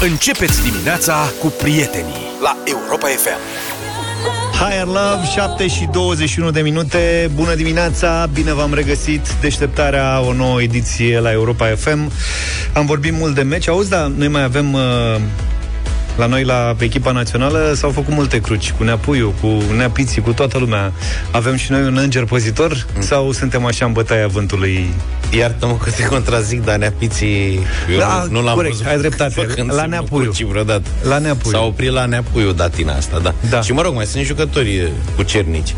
Începeți dimineața cu prietenii la Europa FM. Higher Love, 7 și 21 de minute. Bună dimineața, bine v-am regăsit. Deșteptarea, o nouă ediție la Europa FM Am vorbit mult de meci. Auzi, da, noi mai avem uh, la noi, la echipa națională, s-au făcut multe cruci cu Neapuiu, cu Neapiții, cu toată lumea. Avem și noi un înger pozitor mm. sau suntem așa în bătaia vântului? Iartă-mă că te contrazic, dar Neapiții eu Da, nu, nu l-am corect, văzut ai dreptate. făcând La semnul Neapuiu. crucii vreodată. La Neapuiu. S-a oprit la Neapuiu datina asta, da. Da. Și mă rog, mai sunt jucători eh, cu cernici.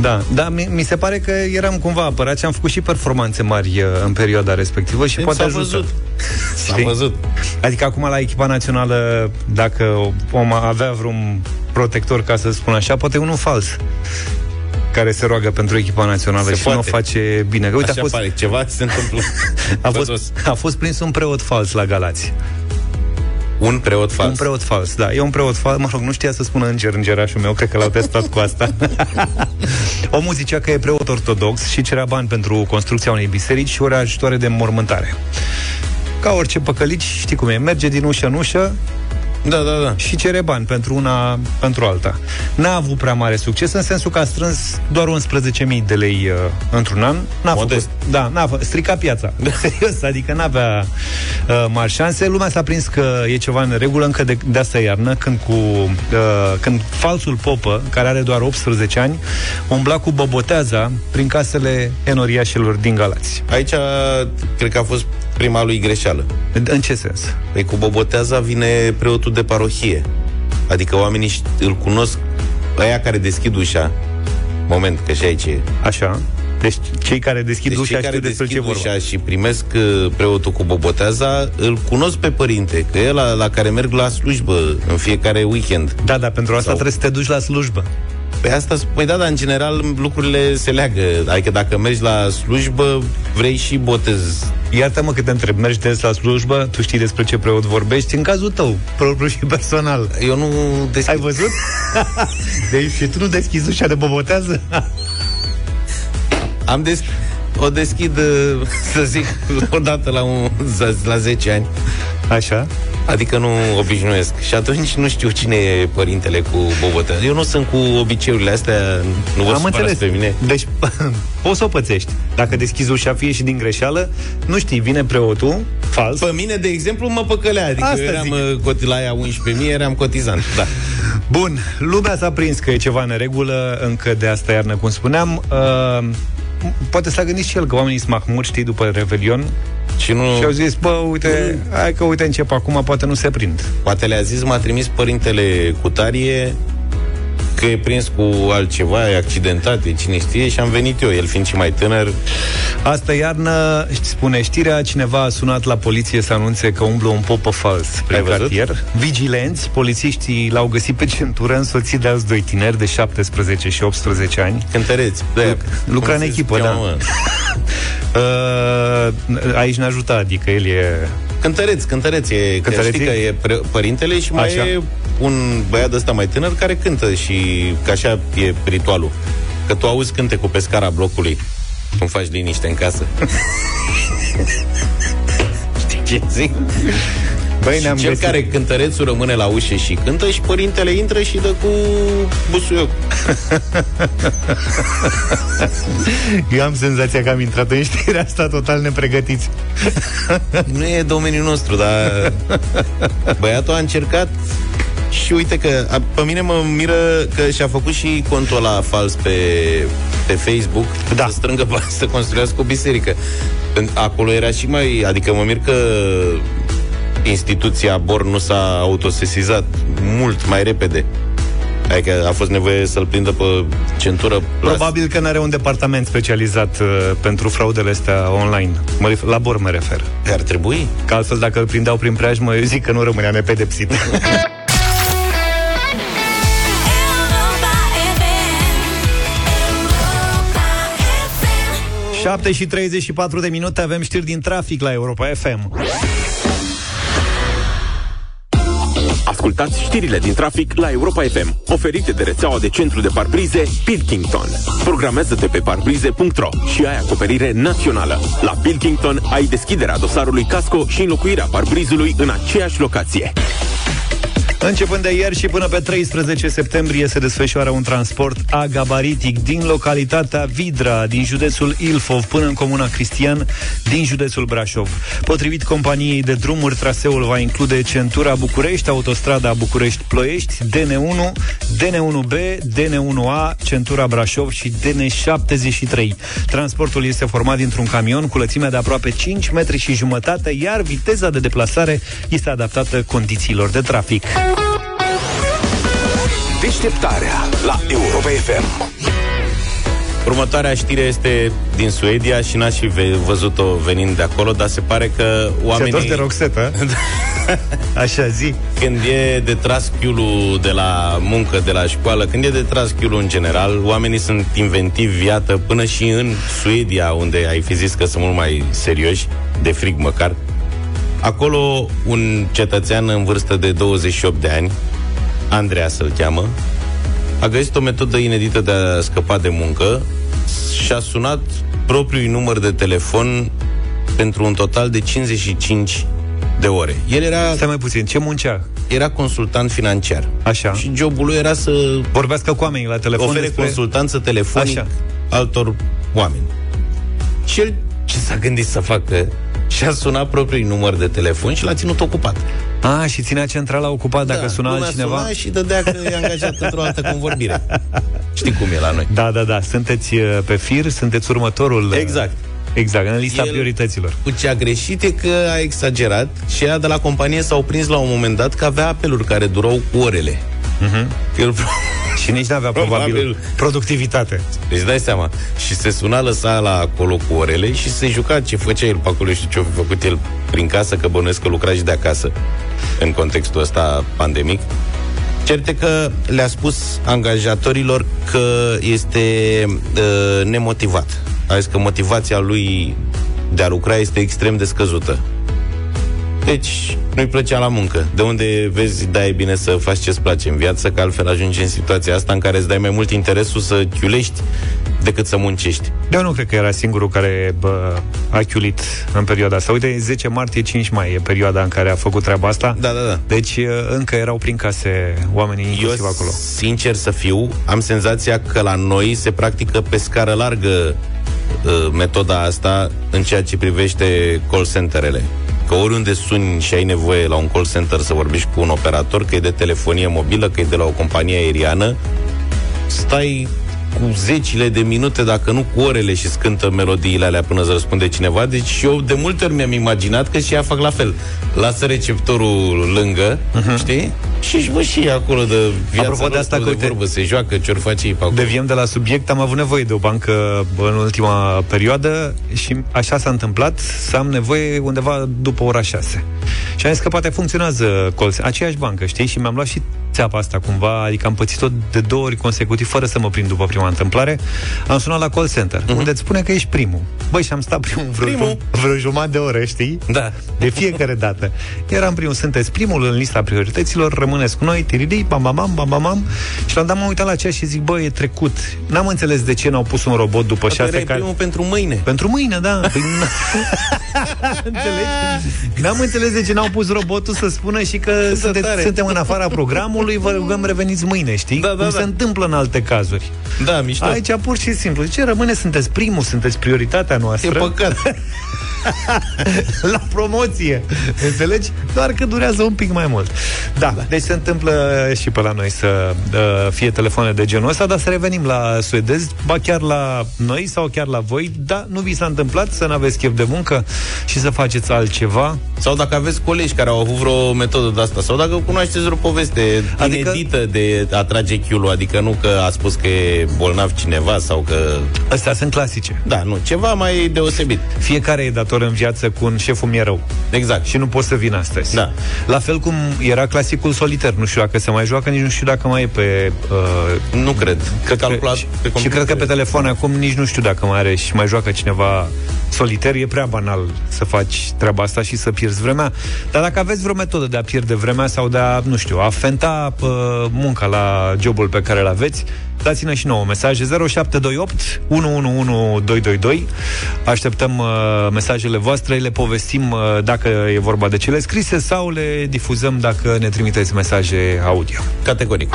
Da, da mi, mi se pare că eram cumva apărat și am făcut și performanțe mari uh, în perioada respectivă și Deci poate s-a ajută. văzut. S-a Știi? văzut. Adică acum la echipa națională, dacă om avea vreun protector, ca să spun așa, poate unul fals care se roagă pentru echipa națională Se și poate. nu o face bine. Uite, Așa a fost, pare, ceva se întâmplă. a, Pătos. fost, a fost prins un preot fals la Galați. Un preot fals. Un preot fals, da. E un preot fals. Mă rog, nu știa să spună înger îngerașul meu, cred că l-au testat cu asta. Omul zicea că e preot ortodox și cerea bani pentru construcția unei biserici și ori ajutoare de mormântare. Ca orice păcălici, știi cum e, merge din ușă în ușă Da, da, da. și cere bani pentru una, pentru alta. N-a avut prea mare succes, în sensul că a strâns doar 11.000 de lei uh, într-un an. N-a Modest. făcut, da, n-a făcut, strica piața. Serios, adică n-avea uh, mari șanse. Lumea s-a prins că e ceva în regulă încă de, de asta iarnă, când cu uh, când falsul popă, care are doar 18 ani, umbla cu boboteaza prin casele enoriașilor din Galați. Aici cred că a fost prima lui greșeală. În, în ce sens? Păi cu Boboteaza vine preotul de parohie. Adică oamenii ș- îl cunosc, ăia care deschid ușa. Moment, că și aici e. Așa. Deci cei care deschid Deci ușa cei care știu despre ce deschid vorba. ușa și primesc uh, preotul cu Boboteaza, îl cunosc pe părinte, că e la, la care merg la slujbă în fiecare weekend. Da, da, pentru asta Sau- trebuie să te duci la slujbă. Pe asta, păi da, dar în general lucrurile se leagă. Adică dacă mergi la slujbă, vrei și botez. Iartă-mă că te întreb, mergi des la slujbă, tu știi despre ce preot vorbești, în cazul tău, propriu și personal. Eu nu deschid. Ai văzut? deci și tu nu deschizi ușa de bobotează? Am des... O deschid, uh, să zic, odată la, un, la 10 ani. Așa. Adică nu obișnuiesc. Și atunci nu știu cine e părintele cu bobotează. Eu nu sunt cu obiceiurile astea, nu vă Am supărați înțeles. pe mine. Deci, poți să o pățești. Dacă deschizi ușa, fie și din greșeală, nu știi, vine preotul, fals, Pe mine, de exemplu, mă păcălea. Adică Asta eu eram zic. uh, cotil la aia 11.000, eram cotizant. Da. Bun, lumea s-a prins că e ceva în regulă încă de asta iarnă, cum spuneam. Uh, poate s-a gândit și el că oamenii sunt mahmuri, știi, după Revelion Și nu... și au zis, bă, uite, hai că uite încep acum, poate nu se prind. Poate le-a zis, m-a trimis părintele cu tarie că e prins cu altceva, e accidentat, e cine știe, și am venit eu, el fiind și mai tânăr. Asta iarnă, spune știrea, cineva a sunat la poliție să anunțe că umblă un popă fals prin Ai văzut? cartier. Vigilenți, polițiștii l-au găsit pe centură însoțit de alți doi tineri de 17 și 18 ani. Cântăreți. De lucra în echipă, da. Uh, aici ne ajută, adică el e... Cântăreț, cântăreț. E, că Cântăreții? știi că e pre- părintele și mai Așa. e un băiat ăsta mai tânăr care cântă și că așa e ritualul. Că tu auzi cântecul pe scara blocului când faci liniște în casă. Știi ce zic? Băi, Și cel care cântărețul rămâne la ușă și cântă și părintele intră și dă cu busuioc. Eu am senzația că am intrat în știrea asta total nepregătiți. Nu e domeniul nostru, dar băiatul a încercat și uite că a, pe mine mă miră că și-a făcut și contul la fals pe, pe Facebook Da. să strângă bani să construiască o biserică. În- Acolo era și mai... Adică mă mir că instituția BOR nu s-a autosesizat mult mai repede. Adică a fost nevoie să-l prindă pe centură. la- Probabil că n-are un departament specializat uh, pentru fraudele astea online. Mă ref- la bor mă refer. Ar trebui? Că altfel dacă îl prindeau prin preajmă, eu zic că nu rămânea nepedepsit. Europa FM. Europa FM. 7 și 34 de minute avem știri din trafic la Europa FM. Ascultați știrile din trafic la Europa FM, oferite de rețeaua de centru de parbrize Pilkington. Programează-te pe parbrize.ro și ai acoperire națională. La Pilkington ai deschiderea dosarului casco și înlocuirea parbrizului în aceeași locație. Începând de ieri și până pe 13 septembrie se desfășoară un transport agabaritic din localitatea Vidra, din județul Ilfov, până în comuna Cristian, din județul Brașov. Potrivit companiei de drumuri, traseul va include centura București, autostrada București-Ploiești, DN1, DN1B, DN1A, centura Brașov și DN73. Transportul este format dintr-un camion cu lățimea de aproape 5 metri și jumătate, iar viteza de deplasare este adaptată condițiilor de trafic. Deșteptarea la Europa FM. Următoarea știre este din Suedia și n-aș fi ve- văzut-o venind de acolo, dar se pare că Se oamenii... de roxetă. Așa zi. când e de tras chiulul de la muncă, de la școală, când e de tras chiulul în general, oamenii sunt inventivi, iată, până și în Suedia, unde ai fi zis că sunt mult mai serioși, de frig măcar. Acolo, un cetățean în vârstă de 28 de ani, Andreea să-l cheamă, a găsit o metodă inedită de a scăpa de muncă și a sunat propriul număr de telefon pentru un total de 55 de ore. El era, Stai mai puțin, ce muncea? era consultant financiar. Așa. Și jobul lui era să Vorbească cu oamenii la telefon ofere despre... consultanță telefonic Așa. altor oameni. Și el ce s-a gândit să facă? Și-a sunat propriul număr de telefon și l-a ținut ocupat. A, și ținea centrala ocupat dacă suna lumea altcineva? Suna și dădea că e angajat într-o altă convorbire. Știi cum e la noi. Da, da, da. Sunteți uh, pe fir, sunteți următorul... uh, Exact. Exact, în lista El- priorităților. Cu ce a greșit e că a exagerat și ea de la companie s-au prins la un moment dat că avea apeluri care durau cu orele. Uh-huh. El, Și nici n-avea probabil, Probabil. productivitate. deci dai seama. Și se suna, lăsa la acolo cu orele și se juca ce făcea el pe acolo. Știu ce-a fi făcut el prin casă, că bănuiesc că lucra și de acasă în contextul ăsta pandemic. Certe că le-a spus angajatorilor că este uh, nemotivat. A zis că motivația lui de a lucra este extrem de scăzută. Deci, nu-i plăcea la muncă. De unde vezi, da, e bine să faci ce-ți place în viață, că altfel ajungi în situația asta în care îți dai mai mult interesul să chiulești decât să muncești. Eu nu cred că era singurul care bă, a chiulit în perioada asta. Uite, 10 martie, 5 mai e perioada în care a făcut treaba asta. Da, da, da. Deci uh, încă erau prin case oamenii Eu, inclusiv acolo. sincer să fiu, am senzația că la noi se practică pe scară largă uh, metoda asta în ceea ce privește call centerele. Că oriunde suni și ai nevoie la un call center să vorbești cu un operator, că e de telefonie mobilă, că e de la o companie aeriană, stai cu zecile de minute, dacă nu cu orele și scântă melodiile alea până îți răspunde cineva. Deci eu de multe ori mi-am imaginat că și ea fac la fel. Lasă receptorul lângă, uh-huh. știi? Și își vă și acolo de viața Apropo de asta, nostru că de uite- vorbă, se joacă ce ori face ei pe acolo. Deviem de la subiect, am avut nevoie de o bancă în ultima perioadă și așa s-a întâmplat să am nevoie undeva după ora 6. Și am zis că poate funcționează call center- aceeași bancă, știi? Și mi-am luat și țeapa asta cumva, adică am pățit-o de două ori consecutiv fără să mă prind după prima întâmplare. Am sunat la call center, uh-huh. unde îți spune că ești primul. Băi, și am stat primul vreo, Primul. primul. vreo jumătate de oră, știi? Da. De fiecare dată. Eram primul, sunteți primul în lista priorităților, rămâneți cu noi, tiridei, bam, bam, bam, bam, bam, bam. Și la un dat m-am uitat la ceas și zic, bă, e trecut. N-am înțeles de ce n-au pus un robot după Dar tu șase erai care... primul pentru mâine. Pentru mâine, da. Păi, n- Înțelegi? N-am înțeles de ce n-au pus robotul să spună și că sunte, tare. suntem în afara programului, vă rugăm reveniți mâine, știi? Da, da, Cum da. se întâmplă în alte cazuri. Da, mișto. Aici pur și simplu. Ce rămâne? Sunteți primul, sunteți prioritatea E noastră păcat. la promoție. Înțelegi? Doar că durează un pic mai mult. Da, da. deci se întâmplă și pe la noi să uh, fie telefoane de genul ăsta, dar să revenim la suedezi, ba chiar la noi sau chiar la voi, da, nu vi s-a întâmplat să n-aveți chef de muncă și să faceți altceva? Sau dacă aveți colegi care au avut vreo metodă de asta, sau dacă cunoașteți vreo poveste Adică- adică... inedită de a trage chiulul, adică nu că a spus că e bolnav cineva sau că... Astea sunt clasice. Da, nu, ceva mai deosebit. Fiecare e dator în viață cu un șeful mi-e rău. Exact. Și nu pot să vin astăzi. Da. La fel cum era clasicul soliter. Nu știu dacă se mai joacă, nici nu știu dacă mai e pe uh, Nu cred. Că calculat și, pe și cred că pe telefon acum nici nu știu dacă mai are și mai joacă cineva soliter. E prea banal să faci treaba asta și să pierzi vremea. Dar dacă aveți vreo metodă de a pierde vremea sau de a, nu știu, a fenta la uh, munca, la jobul pe care îl aveți, dați-ne și nouă mesaje 0728 111222. Așteptăm uh, mesajele voastre, le povestim uh, dacă e vorba de cele scrise sau le difuzăm dacă ne trimiteți mesaje audio. Categoric.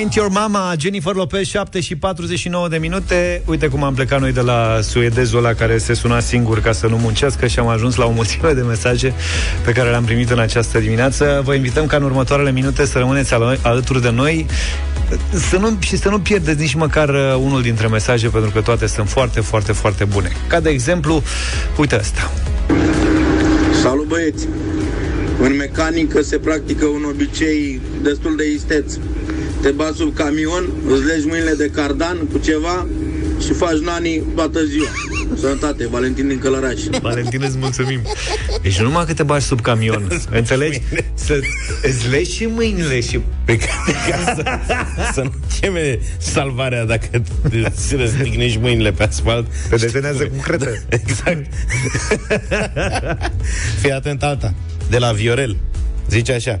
Ain't Your Mama, Jennifer Lopez, 7 și 49 de minute. Uite cum am plecat noi de la suedezul ăla care se suna singur ca să nu muncească și am ajuns la o mulțime de mesaje pe care le-am primit în această dimineață. Vă invităm ca în următoarele minute să rămâneți al- alături de noi să nu, și să nu pierdeți nici măcar uh, unul dintre mesaje, pentru că toate sunt foarte, foarte, foarte bune. Ca de exemplu, uite asta. Salut băieți! În mecanică se practică un obicei destul de isteț. Te bați sub camion, îți legi mâinile de cardan cu ceva și faci nani toată ziua. Sănătate, Valentin din Călăraș. Valentin, îți mulțumim. Deci nu numai că te bagi sub camion, înțelegi? Să îți legi și mâinile și Pe care, ca să, să nu cheme salvarea dacă îți răstignești mâinile pe asfalt. te detenează cu cretă. Exact. Fii atent alta. De la Viorel. Zice așa.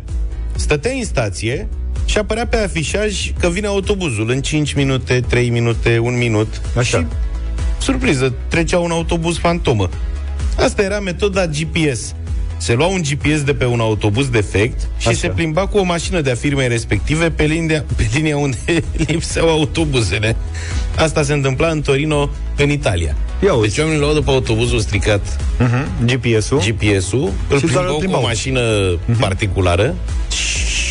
Stătea în stație și apărea pe afișaj că vine autobuzul în 5 minute, 3 minute, 1 minut. Așa. Și, surpriză, trecea un autobuz fantomă. Asta era metoda GPS. Se lua un GPS de pe un autobuz defect și Așa. se plimba cu o mașină de-a firmei respective pe linia, pe linia unde lipseau autobuzele. Asta se întâmpla în Torino, în Italia. Ia uzi. Deci oamenii luau după autobuzul stricat uh-huh. GPS-ul. GPS-ul, îl Și doar plimbau îl cu o plimbau. mașină particulară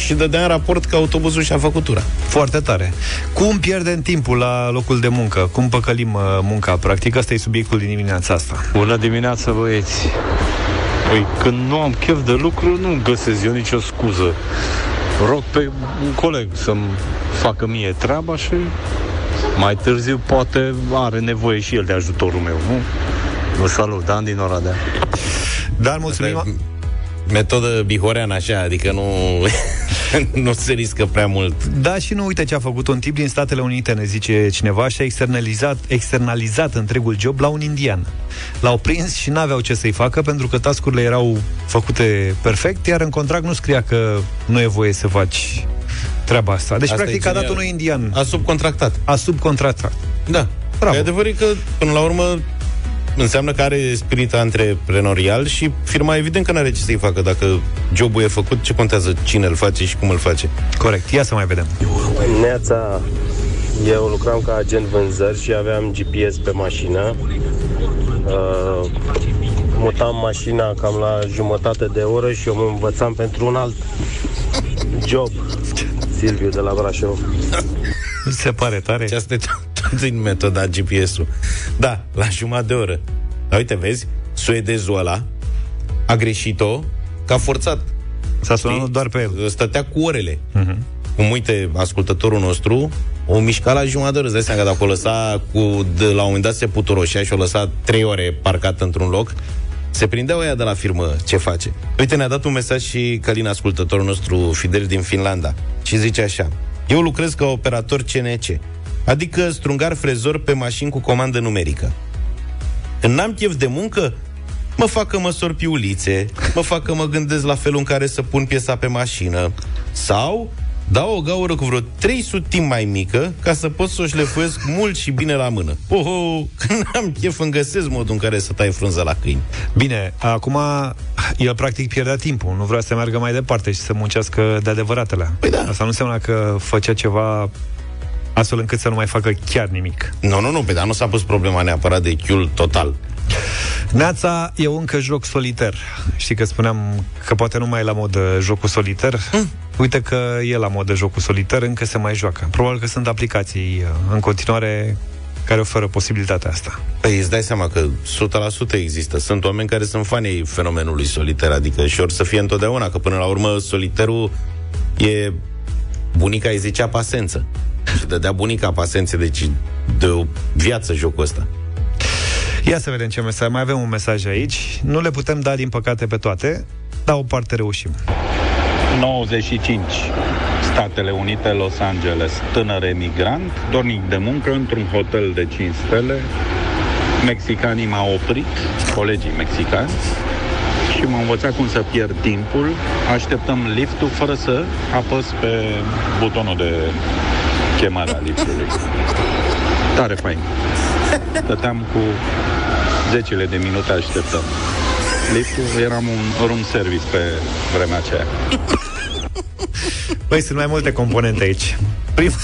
și dădea în raport că autobuzul și-a făcut tura. Foarte tare. Cum pierdem timpul la locul de muncă? Cum păcălim uh, munca? Practic, asta e subiectul din dimineața asta. Bună dimineața, băieți! Păi, când nu am chef de lucru, nu găsesc eu nicio scuză. Rog pe un coleg să-mi facă mie treaba și mai târziu poate are nevoie și el de ajutorul meu, nu? Vă salut, Dan din Oradea. Dar mulțumim... Asta e Metodă bihoreană așa, adică nu, nu se riscă prea mult. Da, și nu uite ce a făcut un tip din Statele Unite, ne zice cineva, și a externalizat, externalizat întregul job la un indian. L-au prins și n-aveau ce să-i facă pentru că tascurile erau făcute perfect, iar în contract nu scria că nu e voie să faci treaba asta. Deci, Asta practic, e a dat genial. unui indian. A subcontractat. A subcontractat. Da. Bravo. E adevărat că, până la urmă, înseamnă că are spirit antreprenorial și firma evident că nu are ce să-i facă. Dacă jobul e făcut, ce contează cine îl face și cum îl face? Corect. Ia să mai vedem. Neața, eu lucram ca agent vânzări și aveam GPS pe mașină. Uh, mutam mașina cam la jumătate de oră și eu mă învățam pentru un alt job. Silviu de la Brașov. Nu se pare tare? Și asta e tot, tot din metoda GPS-ul. Da, la jumătate de oră. Dar uite, vezi, suedezul ăla a greșit-o că a forțat. S-a sunat Știi? doar pe el. Stătea cu orele. Mhm. Cum uite, ascultătorul nostru, o mișca la jumătate de oră. Îți dai seama că dacă o lăsa cu, de, la un moment dat se puturoșea și o lăsa trei ore parcat într-un loc, se prindeau ea de la firmă ce face. Uite, ne-a dat un mesaj și Călin, ascultătorul nostru fidel din Finlanda. Și zice așa. Eu lucrez ca operator CNC, adică strungar frezor pe mașini cu comandă numerică. Când n-am chef de muncă, mă fac că măsor piulițe, mă fac că mă gândesc la felul în care să pun piesa pe mașină, sau dau o gaură cu vreo 300 timp mai mică ca să pot să o șlefuiesc mult și bine la mână. Oho, când am chef îmi găsesc modul în care să tai frunza la câini. Bine, acum el practic pierdea timpul, nu vrea să meargă mai departe și să muncească de adevăratele. Păi da. Asta nu înseamnă că făcea ceva astfel încât să nu mai facă chiar nimic. Nu, nu, nu, pe dar nu s-a pus problema neapărat de chiul total. Neața, eu încă joc soliter. Știi că spuneam că poate nu mai e la modă jocul soliter? Mm. Uite că e la modă jocul soliter, încă se mai joacă. Probabil că sunt aplicații uh, în continuare care oferă posibilitatea asta. Păi îți dai seama că 100% există. Sunt oameni care sunt fani ai fenomenului soliter, adică și or să fie întotdeauna, că până la urmă soliterul e... Bunica îi zicea pasență. Și dădea bunica pasențe, deci de o viață jocul ăsta. Ia să vedem ce mesaj. Mai avem un mesaj aici. Nu le putem da, din păcate, pe toate, dar o parte reușim. 95 Statele Unite, Los Angeles Tânăr emigrant, dornic de muncă Într-un hotel de 5 stele Mexicanii m-au oprit Colegii mexicani și m-a învățat cum să pierd timpul. Așteptăm liftul fără să apăs pe butonul de chemare a liftului. Tare fain. Stăteam cu zecile de minute așteptăm. Liftul eram un room service pe vremea aceea. Băi, sunt mai multe componente aici. Prima,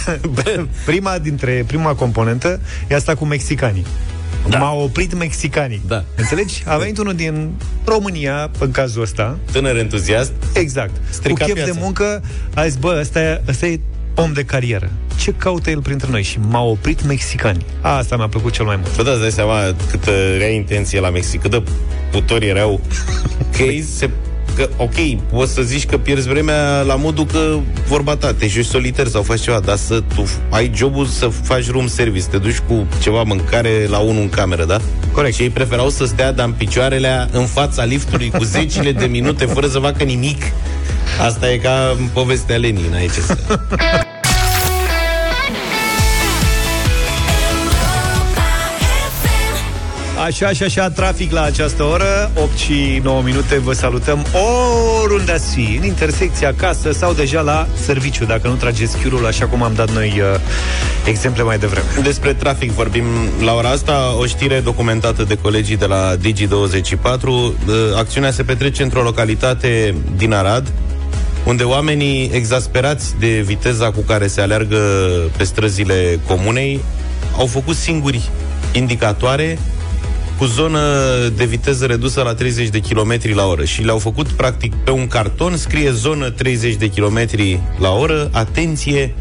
prima dintre prima componentă e asta cu mexicanii. Da. M-au oprit mexicanii. Da. Înțelegi? A venit unul din România, în cazul ăsta. Tânăr entuziast. Exact. Strica cu chef piața. de muncă, a zis, bă, ăsta e, ăsta e om de carieră. Ce caută el printre noi? Și m-au oprit mexicani. Asta mi-a plăcut cel mai mult. Bă, da, îți dai seama câtă rea intenție la Mexic, cât de putori erau. Că ei se că, ok, poți să zici că pierzi vremea la modul că vorba ta, te joci soliter sau faci ceva, dar să tu ai jobul să faci room service, te duci cu ceva mâncare la unul în cameră, da? Corect. Și ei preferau să stea dar în picioarele în fața liftului cu zecile de minute fără să facă nimic. Asta e ca în povestea Lenin, aici Așa și așa, trafic la această oră 8 și 9 minute, vă salutăm Oriunde ați fi În intersecția acasă sau deja la serviciu Dacă nu trageți chiurul așa cum am dat noi uh, Exemple mai devreme Despre trafic vorbim la ora asta, o știre documentată de colegii de la Digi24. Uh, Acțiunea se petrece într-o localitate din Arad, unde oamenii exasperați de viteza cu care se aleargă pe străzile comunei au făcut singuri indicatoare cu zonă de viteză redusă la 30 de km la oră și le-au făcut practic pe un carton, scrie zonă 30 de km la oră, atenție,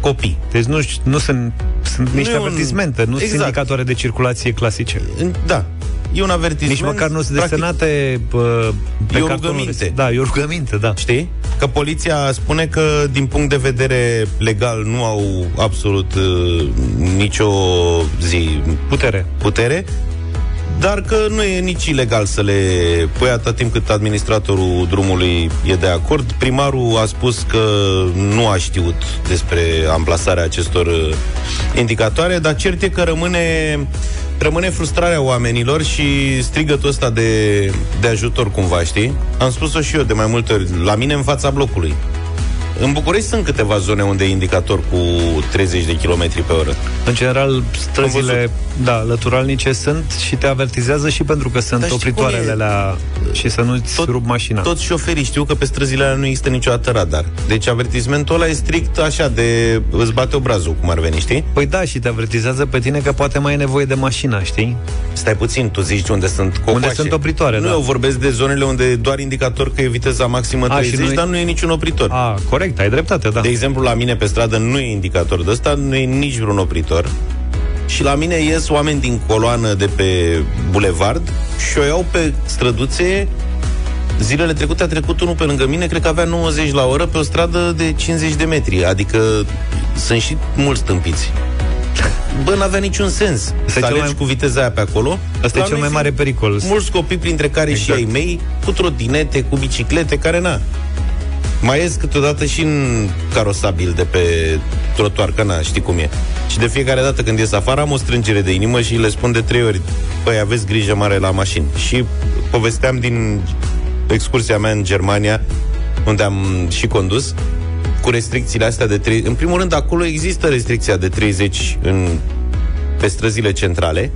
copii. Deci nu, știu- nu sunt, sunt Nu niște e un- avertismente Nu sunt Exact. indicatoare de circulație clasice Da, e un avertisment. Nici măcar nu sunt practic, desenate uh, pe E o cartonul rugăminte. ăsta. Da, e o rugăminte, da Știi? Că poliția spune că, din punct de vedere legal, nu au absolut uh, nicio zi Putere putere, dar că nu e nici ilegal să le pui atât timp cât administratorul drumului e de acord. Primarul a spus că nu a știut despre amplasarea acestor uh, indicatoare, dar cert e că rămâne, rămâne frustrarea oamenilor și strigătul ăsta de, de ajutor cumva, știi? Am spus-o și eu de mai multe ori, la mine în fața blocului. În București sunt câteva zone unde e indicator cu 30 de km pe oră. În general, străzile văzut. da, lăturalnice sunt și te avertizează și pentru că sunt Dar știi opritoarele cum e? alea și să nu-ți Tot- rup mașina. Toți șoferii știu că pe străzile alea nu există niciodată radar. Deci avertismentul ăla e strict așa de îți bate obrazul, cum ar veni, știi? Păi da, și te avertizează pe tine că poate mai e nevoie de mașina, știi? Stai puțin, tu zici unde sunt copace. Unde sunt opritoare, Nu, da. eu vorbesc de zonele unde doar indicator că e viteza maximă A, și 30, nu e- dar nu e niciun opritor. A, corect, ai dreptate, da. De exemplu, la mine pe stradă nu e indicator de ăsta, nu e nici vreun opritor. Și la mine ies oameni din coloană de pe bulevard și o iau pe străduțe Zilele trecute a trecut unul pe lângă mine, cred că avea 90 la oră pe o stradă de 50 de metri, adică sunt și mulți tâmpiți. Bă, n-avea niciun sens Asta e să cel alergi mai- cu viteza aia pe acolo. Asta e La cel noi mai fiind mare pericol. Mulți copii, printre care și Exact. ai mei, cu trotinete, cu biciclete, care na. Mai ies câteodată și în carosabil de pe trotuar, că na, știi cum e. Și de fiecare dată când ies afară am o strângere de inimă și le spun de trei ori, păi aveți grijă mare la mașini. Și povesteam din excursia mea în Germania, unde am și condus, cu restricțiile astea de 30... În primul rând, acolo există restricția de 30 în, pe străzile centrale,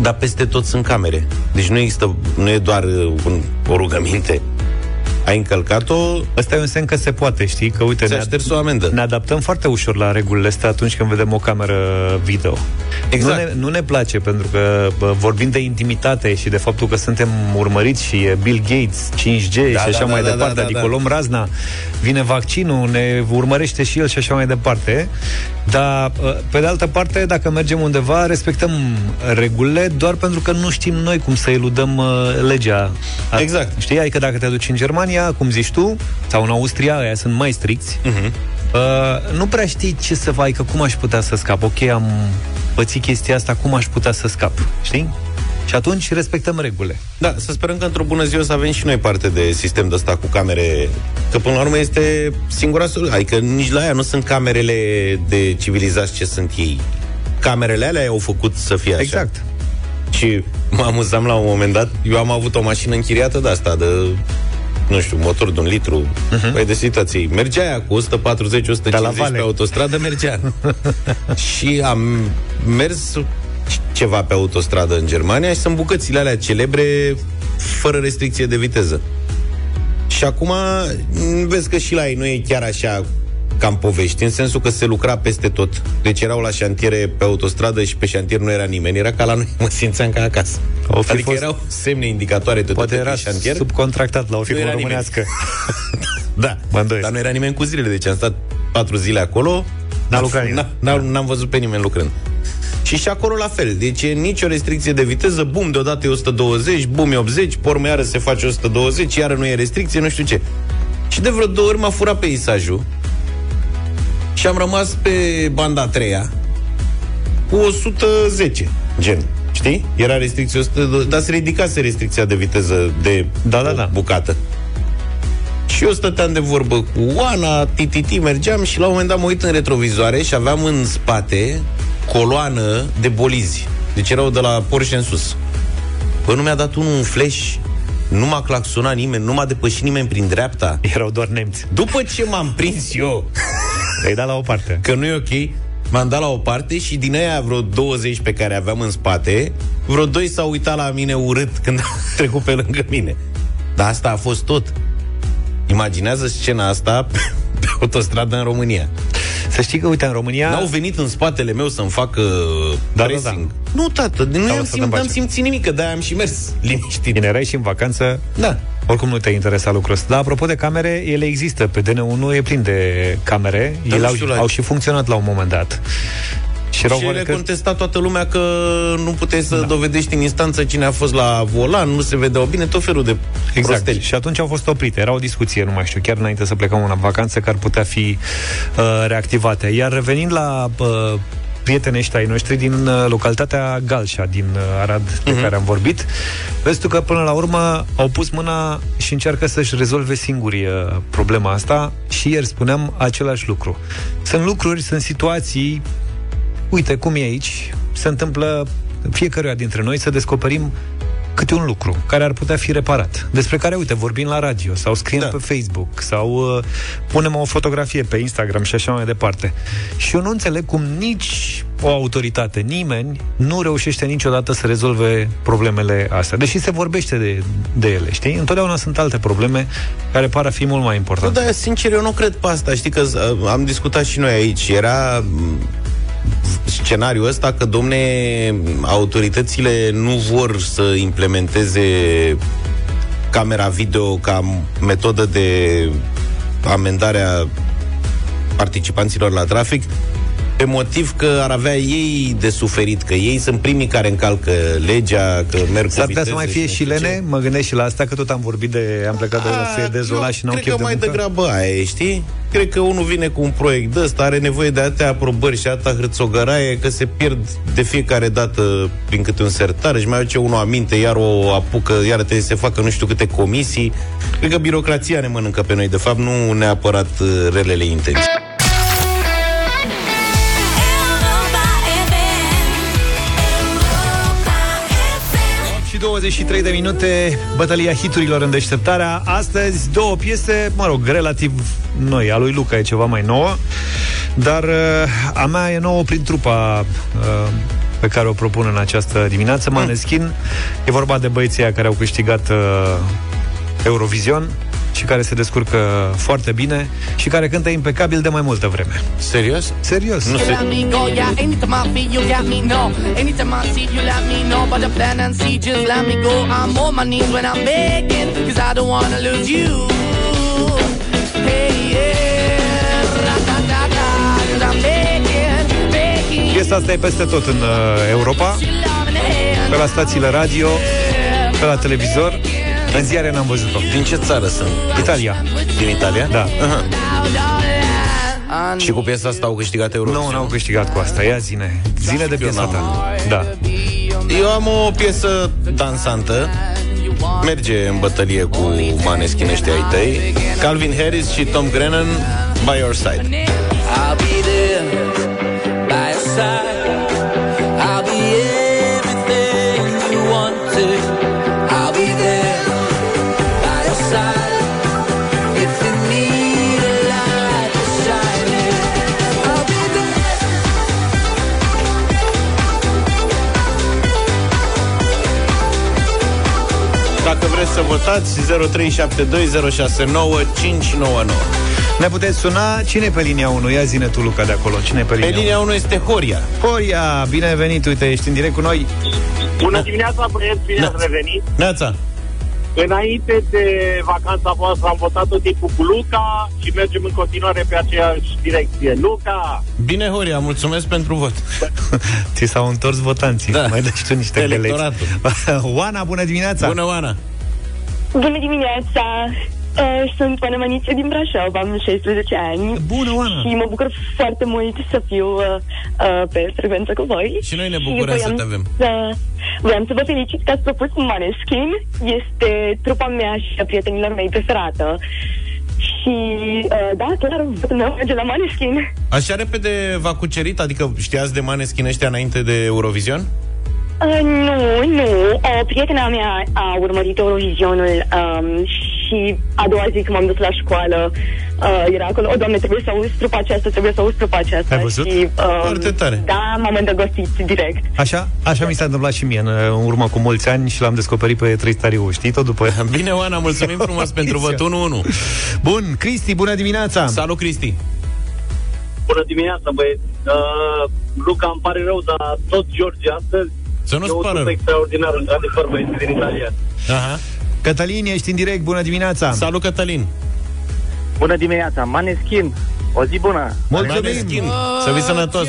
dar peste tot sunt camere. Deci nu există, nu e doar uh, un, o rugăminte. Ai încălcat-o, Asta e un semn că se poate, știi? Că uite, ți-a ne, șters o amendă. ne adaptăm foarte ușor la regulile astea atunci când vedem o cameră video. Exact. Nu ne, nu ne place pentru că bă, vorbim de intimitate și de faptul că suntem urmăriți și e Bill Gates, 5G Da, și așa da, mai da, departe. da, da, adică da. luăm razna, vine vaccinul, ne urmărește și el și așa mai departe. Dar, bă, pe de altă parte, dacă mergem undeva, respectăm regulile doar pentru că nu știm noi cum să eludăm uh, legea. A- Exact. Știi? Adică dacă te duci în Germania, cum zici tu, sau în Austria, aia sunt mai stricți, Mhm. Uh, nu prea știi ce să faci, că cum aș putea să scap. Ok, am pățit chestia asta, cum aș putea să scap, știi? Și atunci respectăm regulile. Da, să sperăm că într-o bună zi o să avem și noi parte de sistem de ăsta cu camere, că până la urmă este singura soluție. Adică nici la aia nu sunt camerele de civilizați ce sunt ei. Camerele alea au făcut să fie așa. Exact. Și mă amuzam la un moment dat, eu am avut o mașină închiriată de asta, de nu știu, motor de un litru, Mhm. uh-huh. de situații. Mergea aia cu 140-150 pe autostradă, mergea. și am mers ceva pe autostradă în Germania și sunt bucățile alea celebre fără restricție de viteză. Și acum m, vezi că și la ei nu e chiar așa ca în povești, în sensul că se lucra peste tot. Deci erau la șantiere pe autostradă și pe șantier nu era nimeni. Era ca la noi, mă simțeam ca acasă. O fi adică fost- erau semne indicatoare de Poate tot era pe șantier. subcontractat la o Nu firmă era nimeni. românească. Da, dar nu era nimeni cu zilele, deci am stat patru zile acolo. N-a lucrat nimeni. N-a, n-a, n-am văzut pe nimeni lucrând. Și și acolo la fel. Deci e nicio restricție de viteză, bum, deodată e 120, bum, e 80, pormă iară se face 120, iară nu e restricție, nu știu ce. Și de vreo două ori m-a furat peisajul și am rămas pe banda a treia cu 110, gen. Știi? Era restricție 120, dar se ridicase restricția de viteză de da, da, da. bucată. Și eu stăteam de vorbă cu Oana, tititi, mergeam și la un moment dat mă uit în retrovizoare și aveam în spate coloană de bolizi. Deci erau de la Porsche în sus. Bă, nu mi-a dat unul un flash, nu m-a claxonat nimeni, nu m-a depășit nimeni prin dreapta. Erau doar nemți. După ce m-am prins eu, ai dat la o parte. Că nu e ok, m-am dat la o parte și din aia vreo 20 pe care aveam în spate, vreo doi s-au uitat la mine urât când a trecut pe lângă mine. Dar asta a fost tot. Imaginează scena asta pe autostradă în România. Să știi că, uite, în România... N-au venit în spatele meu să-mi facă Da, da, pressing. Nu, tată, nu Sau am, să sim- dăm n-am pace. simțit nimic, că de-aia am și mers liniștit. Bine, erai și în vacanță. Da. Oricum nu te-a interesat lucrul ăsta. Dar apropo de camere, ele există. Pe DN1 e plin de camere. Dar ele nu au, știu la- au și funcționat la un moment dat. Și erau și le oarecare- contesta toată lumea că nu puteai să da. dovedești în instanță cine a fost la volan, nu se vedeau bine, tot felul de Exact. prosteli. Și atunci au fost oprite. Era o discuție, nu mai știu, chiar înainte să plecăm în vacanță, că ar putea fi uh, reactivate. Iar revenind la uh, prietenii ăștia ai noștri din uh, localitatea Galșa, din uh, Arad, de care am vorbit, vezi tu că până la urmă au pus mâna și încearcă să-și rezolve singuri uh, problema asta. Și ieri spuneam același lucru. Sunt lucruri, sunt situații. Uite cum e aici, se întâmplă fiecăruia dintre noi să descoperim câte un lucru care ar putea fi reparat, despre care, uite, vorbim la radio sau scriem da. pe Facebook sau uh, punem o fotografie pe Instagram și așa mai departe. Și eu nu înțeleg cum nici o autoritate, nimeni, nu reușește niciodată să rezolve problemele astea. Deși se vorbește de, de ele, știi? Întotdeauna sunt alte probleme care par a fi mult mai Nu, importante. dar sincer, eu nu cred pe asta. Știi că uh, am discutat și noi aici. Era m, scenariul ăsta că, domne, autoritățile nu vor să implementeze camera video ca metodă de amendare a participanților la trafic pe motiv că ar avea ei de suferit, că ei sunt primii care încalcă legea, că merg S-ar cu putea să viteze mai și fie nu și știu ce. lene, mă gândesc și la asta, că tot am vorbit de... Am plecat de la A, Suedezul ăla eu și n-au cred chef că de mai muncă. degrabă aia e, știi? Cred că unul vine cu un proiect de ăsta, are nevoie de atâtea aprobări și atâta hârțogăraie că se pierd de fiecare dată prin câte un sertar, își mai aduce unul aminte, iar o apucă, iar trebuie să se facă nu știu câte comisii. Cred că birocrația ne mănâncă pe noi, de fapt, nu neapărat uh, relele intenții. 23 de minute, bătălia hiturilor în deșteptarea. Astăzi două piese, mă rog, relativ noi. A lui Luca e ceva mai nouă, dar uh, a mea e nouă prin trupa uh, pe care o propun în această dimineață, Maneskin. E vorba de băieții aia care au câștigat uh, Eurovision și care se descurcă foarte bine și care cântă impecabil de mai multă vreme. Serios? Serios. Nu You let me go, yeah. Anytime I feel you got me, no. Anytime I see you let me know. But the plan and see, just let me go. I'm on my knees when I'm begging, cause I don't wanna lose you. Hey, yeah. Ra-ta-ta-ta, cause I'm begging, begging. Piesa asta e peste tot în uh, Europa, pe la stațiile radio, pe la televizor. În ziare n-am văzut-o. Din ce țară sunt? Italia. Din Italia? Da. Aha. Și cu piesa asta au câștigat Eurovision? Nu, n-au câștigat cu asta. Ia zine. Zine de piesa ta. Da. Eu am o piesă dansantă Merge în bătălie cu maneschin ăștia ai tăi Calvin Harris și Tom Grennan By Your Side I'll be there by your side. Să votați 0372069599. Ne puteți suna Cine e pe linia 1? Ia zine tu, Luca, de acolo Cine e pe linia Pe linia 1 este Horia. Horia, bine ai venit, uite, ești în direct cu noi Bună dimineața, băieți, bine ați revenit. Neața. Înainte de vacanța voastră am votat tot timpul cu Luca și mergem în continuare pe aceeași direcție. Luca! Bine, Horia, mulțumesc pentru vot. Ți s-au întors votanții Da. Mai dai și tu niște Electoratul. găleți Oana, bună dimineața Bună, Oana. Bună dimineața! Uh, sunt Oana Măniță din Brașov, am 16 ani. Bună, Oana! Și mă bucur foarte mult să fiu uh, uh, pe frecvență cu voi. Și noi ne bucurăm să voiam te avem. Să, voiam să vă felicit că ați propus Maneskin. Este trupa mea și a prietenilor mei preferată. Și, uh, da, clar, votul meu merge la Maneskin. Așa repede v-a cucerit? Adică știați de Maneskin ăștia înainte de Eurovision? Uh, nu, nu. O prietena mea a urmărit Eurovizionul um, și a doua zi când m-am dus la școală uh, era acolo, o, doamne, trebuie să auzi trupa aceasta, trebuie să auzi trupa aceasta. Ai văzut? Și, um, Foarte tare. Da, m-am îndrăgostit direct. Așa, așa mi s-a întâmplat și mie în, în urmă cu mulți ani și l-am descoperit pe Tristariu, știi tot după Bine, Oana, mulțumim frumos pentru vot 1-1. Bun, Cristi, bună dimineața Salut, Cristi. Bună dimineața, băieți. Uh, Luca, îmi pare rău, dar tot George astăzi Să nu-ți e o pară trupă rău. extraordinară, într-adevăr, băieți din Italia. Aha. Cătălin, ești în direct, bună dimineața Salut, Cătălin. Bună dimineața, Maneskin. O zi bună. Mulțumim Maneskin. Să fii sănătos.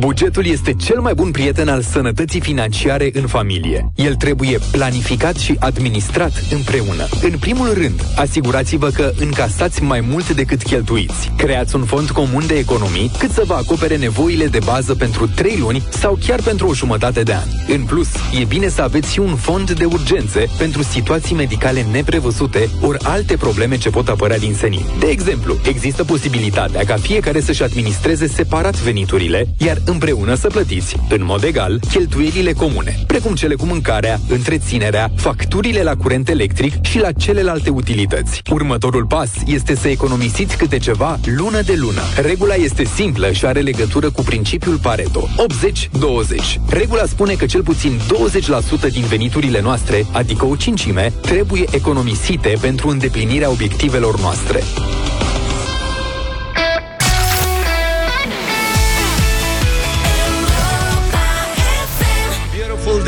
Bugetul este cel mai bun prieten al sănătății financiare în familie. El trebuie planificat și administrat împreună. În primul rând, asigurați-vă că încasați mai mult decât cheltuiți. Creați un fond comun de economii cât să vă acopere nevoile de bază pentru 3 luni sau chiar pentru o jumătate de an. În plus, e bine să aveți și un fond de urgențe pentru situații medicale neprevăzute ori alte probleme ce pot apărea din senin. De exemplu, există posibilitatea ca fiecare să-și administreze separat veniturile, iar împreună să plătiți, în mod egal, cheltuielile comune, precum cele cu mâncarea, întreținerea, facturile la curent electric și la celelalte utilități. Următorul pas este să economisiți câte ceva lună de lună. Regula este simplă și are legătură cu principiul Pareto. 80-20. Regula spune că cel puțin 20% din veniturile noastre, adică o cincime, trebuie economisite pentru îndeplinirea obiectivelor noastre.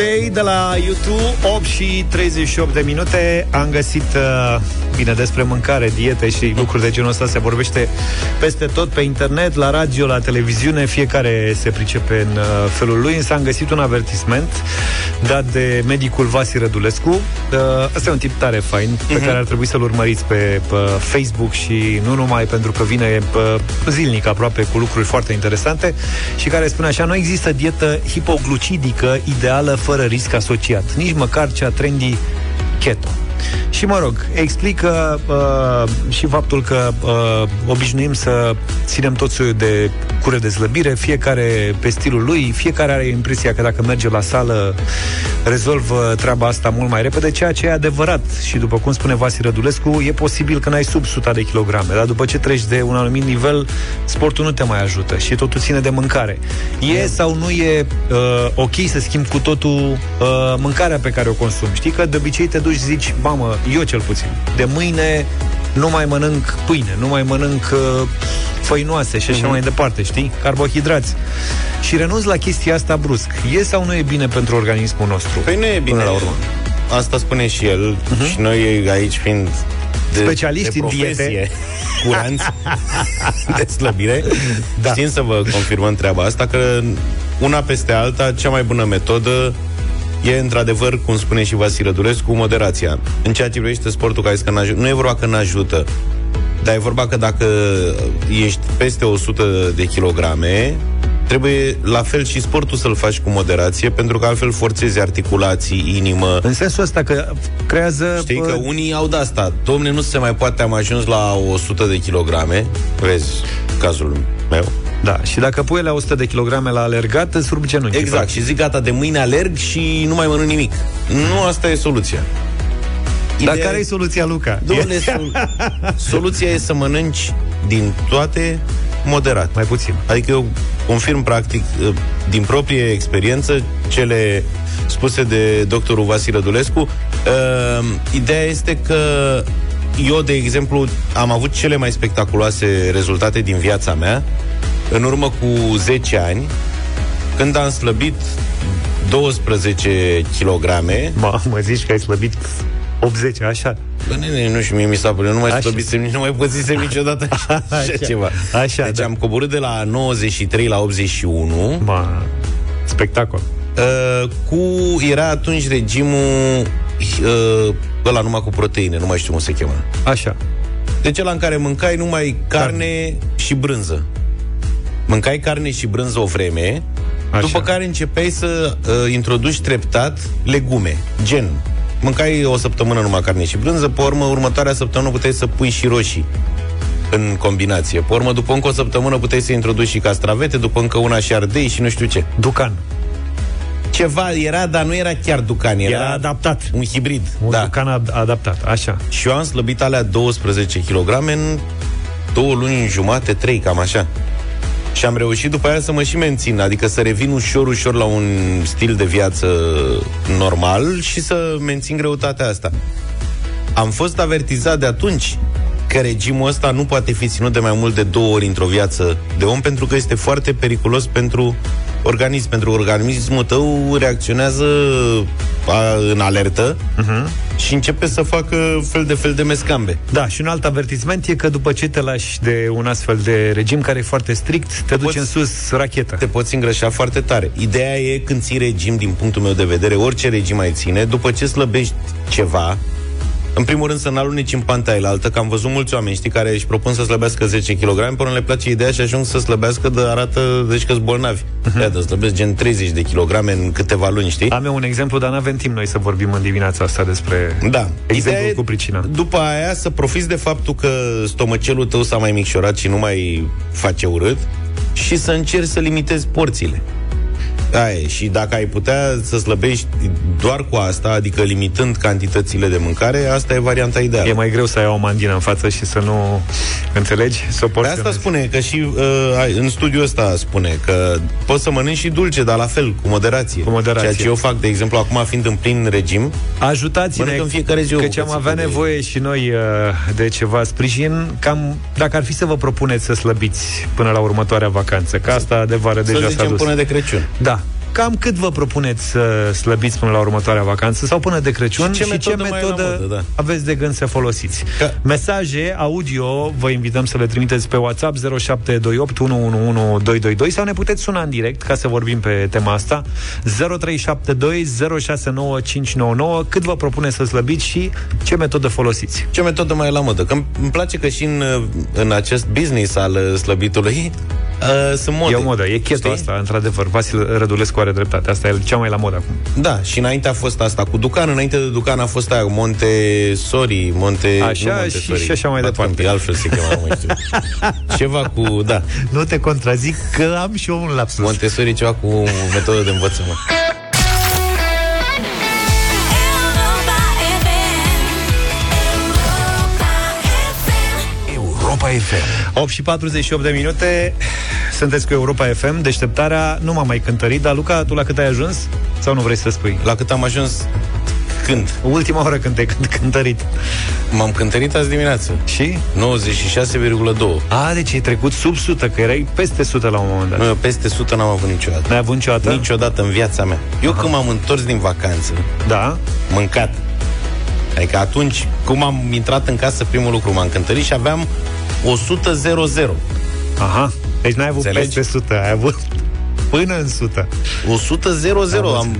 Day de la YouTube 8 și 38 de minute. Am găsit uh, Bine, despre mâncare, diete și lucruri de genul ăsta. Se vorbește peste tot pe internet La radio, la televiziune. Fiecare se pricepe în uh, felul lui. Însă am găsit un avertisment Dat de medicul Vasi Rădulescu. Uh, Ăsta e un tip tare fain Pe Mhm. care ar trebui să-l urmăriți pe, pe Facebook Și nu numai pentru că vine pe, zilnic aproape Cu lucruri foarte interesante Și care spune așa Nu există dietă hipoglucidică ideală fără risc asociat Nici măcar cea trendy keto și mă rog, explică uh, și faptul că uh, obișnuim să ținem tot soiul de cure de slăbire, fiecare pe stilul lui, fiecare are impresia că dacă merge la sală rezolvă treaba asta mult mai repede, ceea ce e adevărat. Și după cum spune Vasi Rădulescu, e posibil că n-ai sub 100 de kilograme, dar după ce treci de un anumit nivel, sportul nu te mai ajută și totul ține de mâncare. E sau nu e uh, ok să schimbi cu totul uh, mâncarea pe care o consumi? Știi că de obicei te duci și zici, mamă, eu cel puțin, de mâine nu mai mănânc pâine, nu mai mănânc uh, făinoase și așa Mhm. mai departe, știi? Carbohidrați. Și renunți la chestia asta brusc. E sau nu e bine pentru organismul nostru? Păi nu e bine. Până la urmă. asta spune și el, și noi aici fiind de, Specialiști de în profesie, diete. curanți de slăbire, da. știm să vă confirmăm treaba asta, că una peste alta, cea mai bună metodă e într-adevăr, cum spune și Vasile Rădulescu, moderația. În ceea ce privește sportul, care zice că n-ajută, nu e vorba că n-ajută, dar e vorba că dacă ești peste 100 de kilograme, trebuie la fel și sportul să-l faci cu moderație, pentru că altfel forțezi articulații, inimă. În sensul ăsta că creează... Știi bă, că unii au de asta. Domne, nu se mai poate, am ajuns la 100 de kilograme. Vezi cazul meu. Da, și dacă pui la 100 de kilograme la alergat, îți rup genunchi. Exact, și zic gata, de mâine alerg și nu mai mănânc nimic. Nu asta e soluția. Dar Ideea care e soluția, Luca? Domnule, sol- soluția e să mănânci din toate moderat. Mai puțin. Adică eu confirm practic uh, din proprie experiență cele spuse de doctorul Vasile Dulescu. Uh, ideea este că eu, de exemplu, am avut cele mai spectaculoase rezultate din viața mea în urmă cu 10 ani, când am slăbit 12 kg. Ma, mă zici că ai slăbit 80, așa? Bă, nene, nu știu, mie mi s-a părut, nu mai Așa. slăbisem, nici nu mai păzisem niciodată așa, așa, Așa. ceva. Așa, deci da. am coborât de la 93 la 81. Ma, spectacol. Uh, cu, era atunci regimul uh, ăla numai cu proteine, nu mai știu cum se cheamă. Așa. Deci ăla în care mâncai numai carne și brânză. Mâncai carne și brânză o vreme, Așa. după care începeai să uh, introduci treptat legume, gen mâncai o săptămână numai carne și brânză, pe urmă, următoarea săptămână puteai să pui și roșii în combinație. Pe urmă, după încă o săptămână puteai să introduci și castravete, după încă una și ardei și nu știu ce. Ducan. Ceva era, dar nu era chiar ducan, era, Era adaptat. un hibrid. Un da. ducan ad- adaptat, așa. Și eu am slăbit alea 12 kg în două luni în jumate, trei, cam așa. Și am reușit după aia să mă și mențin, adică să revin ușor, ușor la un stil de viață normal și să mențin greutatea asta. Am fost avertizat de atunci că regimul ăsta nu poate fi ținut de mai mult de două ori într-o viață de om pentru că este foarte periculos pentru organism, pentru că organismul tău reacționează a, în alertă uh-huh. și începe să facă fel de fel de mescambe. Da, și un alt avertisment e că după ce te lași de un astfel de regim care e foarte strict, te duci poți- în sus rachetă. Te poți îngrășa foarte tare. Ideea e când ții regim, din punctul meu de vedere, orice regim ai ține, după ce slăbești ceva, în primul rând să n-aluneci în panta altă, că am văzut mulți oameni, știi, care își propun să slăbească 10 kg, până le place ideea și ajung să slăbească, de arată, deci că bolnavi. Uh-huh. Ia, de slăbesc gen 30 de kg în câteva luni, știi? Am eu un exemplu, dar n-avem timp noi să vorbim în dimineața asta despre Da. exemplul Ideea e, cu pricina. După aia să profiți de faptul că stomacelul tău s-a mai micșorat și nu mai face urât și să încerci să limitezi porțiile. Aia e. și dacă ai putea să slăbești doar cu asta, adică limitând cantitățile de mâncare, asta e varianta ideală. E mai greu să ai o mandină în față și să nu înțelegi, să o Pe porționezi. asta spune că și uh, ai- în studiul ăsta spune că poți să mănânci și dulce, dar la fel, cu moderație. Cu moderație. Ceea ce eu fac, de exemplu, acum fiind în plin regim, Ajutați-ne Mănânc în fiecare zi o că ce am bucățică avea de- nevoie și noi uh, de ceva sprijin, cam dacă ar fi să vă propuneți să slăbiți până la următoarea vacanță, că asta de vară să deja s-a zicem dus. până de Crăciun. Da. Cam cât vă propuneți să slăbiți până la următoarea vacanță sau până de Crăciun Și ce și ce metodă mai la metodă modă, da. aveți de gând să folosiți? Că- Mesaje audio vă invităm să le trimiteți pe WhatsApp 0728 111222 sau ne puteți suna în direct ca să vorbim pe tema asta 0372 069599 cât vă propune să slăbiți și ce metodă folosiți. Ce metodă mai e la modă? Că îmi place că și în, în acest business al uh, slăbitului uh, sunt mode. E o modă, e cheto Știi? asta, într-adevăr. Vasil Rădulescu are dreptate. Asta e cea mai la modă acum. Da, și înainte a fost asta cu Ducan, înainte de Ducan a fost aia Monte Sori, Monte... Așa nu Monte și- și așa mai departe. Altfel se chema, nu mai știu. Ceva cu, da, Nu te contrazic că am și eu un lapsus. Montessori ceva cu metodă de învățământ. Europa FM. 8 și 48 de minute Sunteți cu Europa FM Deșteptarea nu m-a mai cântărit Dar Luca, tu la cât ai ajuns? Sau nu vrei să spui? La cât am ajuns Când? Ultima oră când te-ai cânt- cântărit. M-am cântărit azi dimineață. Și? 96,2. A, deci ai trecut sub 100, că erai peste 100 la un moment dat. Nu, eu peste 100 n-am avut niciodată. N-ai avut niciodată? Niciodată în viața mea. Eu Aha. când m-am întors din vacanță, Da? mâncat. Adică atunci, cum am intrat în casă, primul lucru m-am cântărit și aveam 100 0 Aha. Deci n-ai avut Înțelegi? peste 100, ai avut până în 100. 100 0 0 Am am,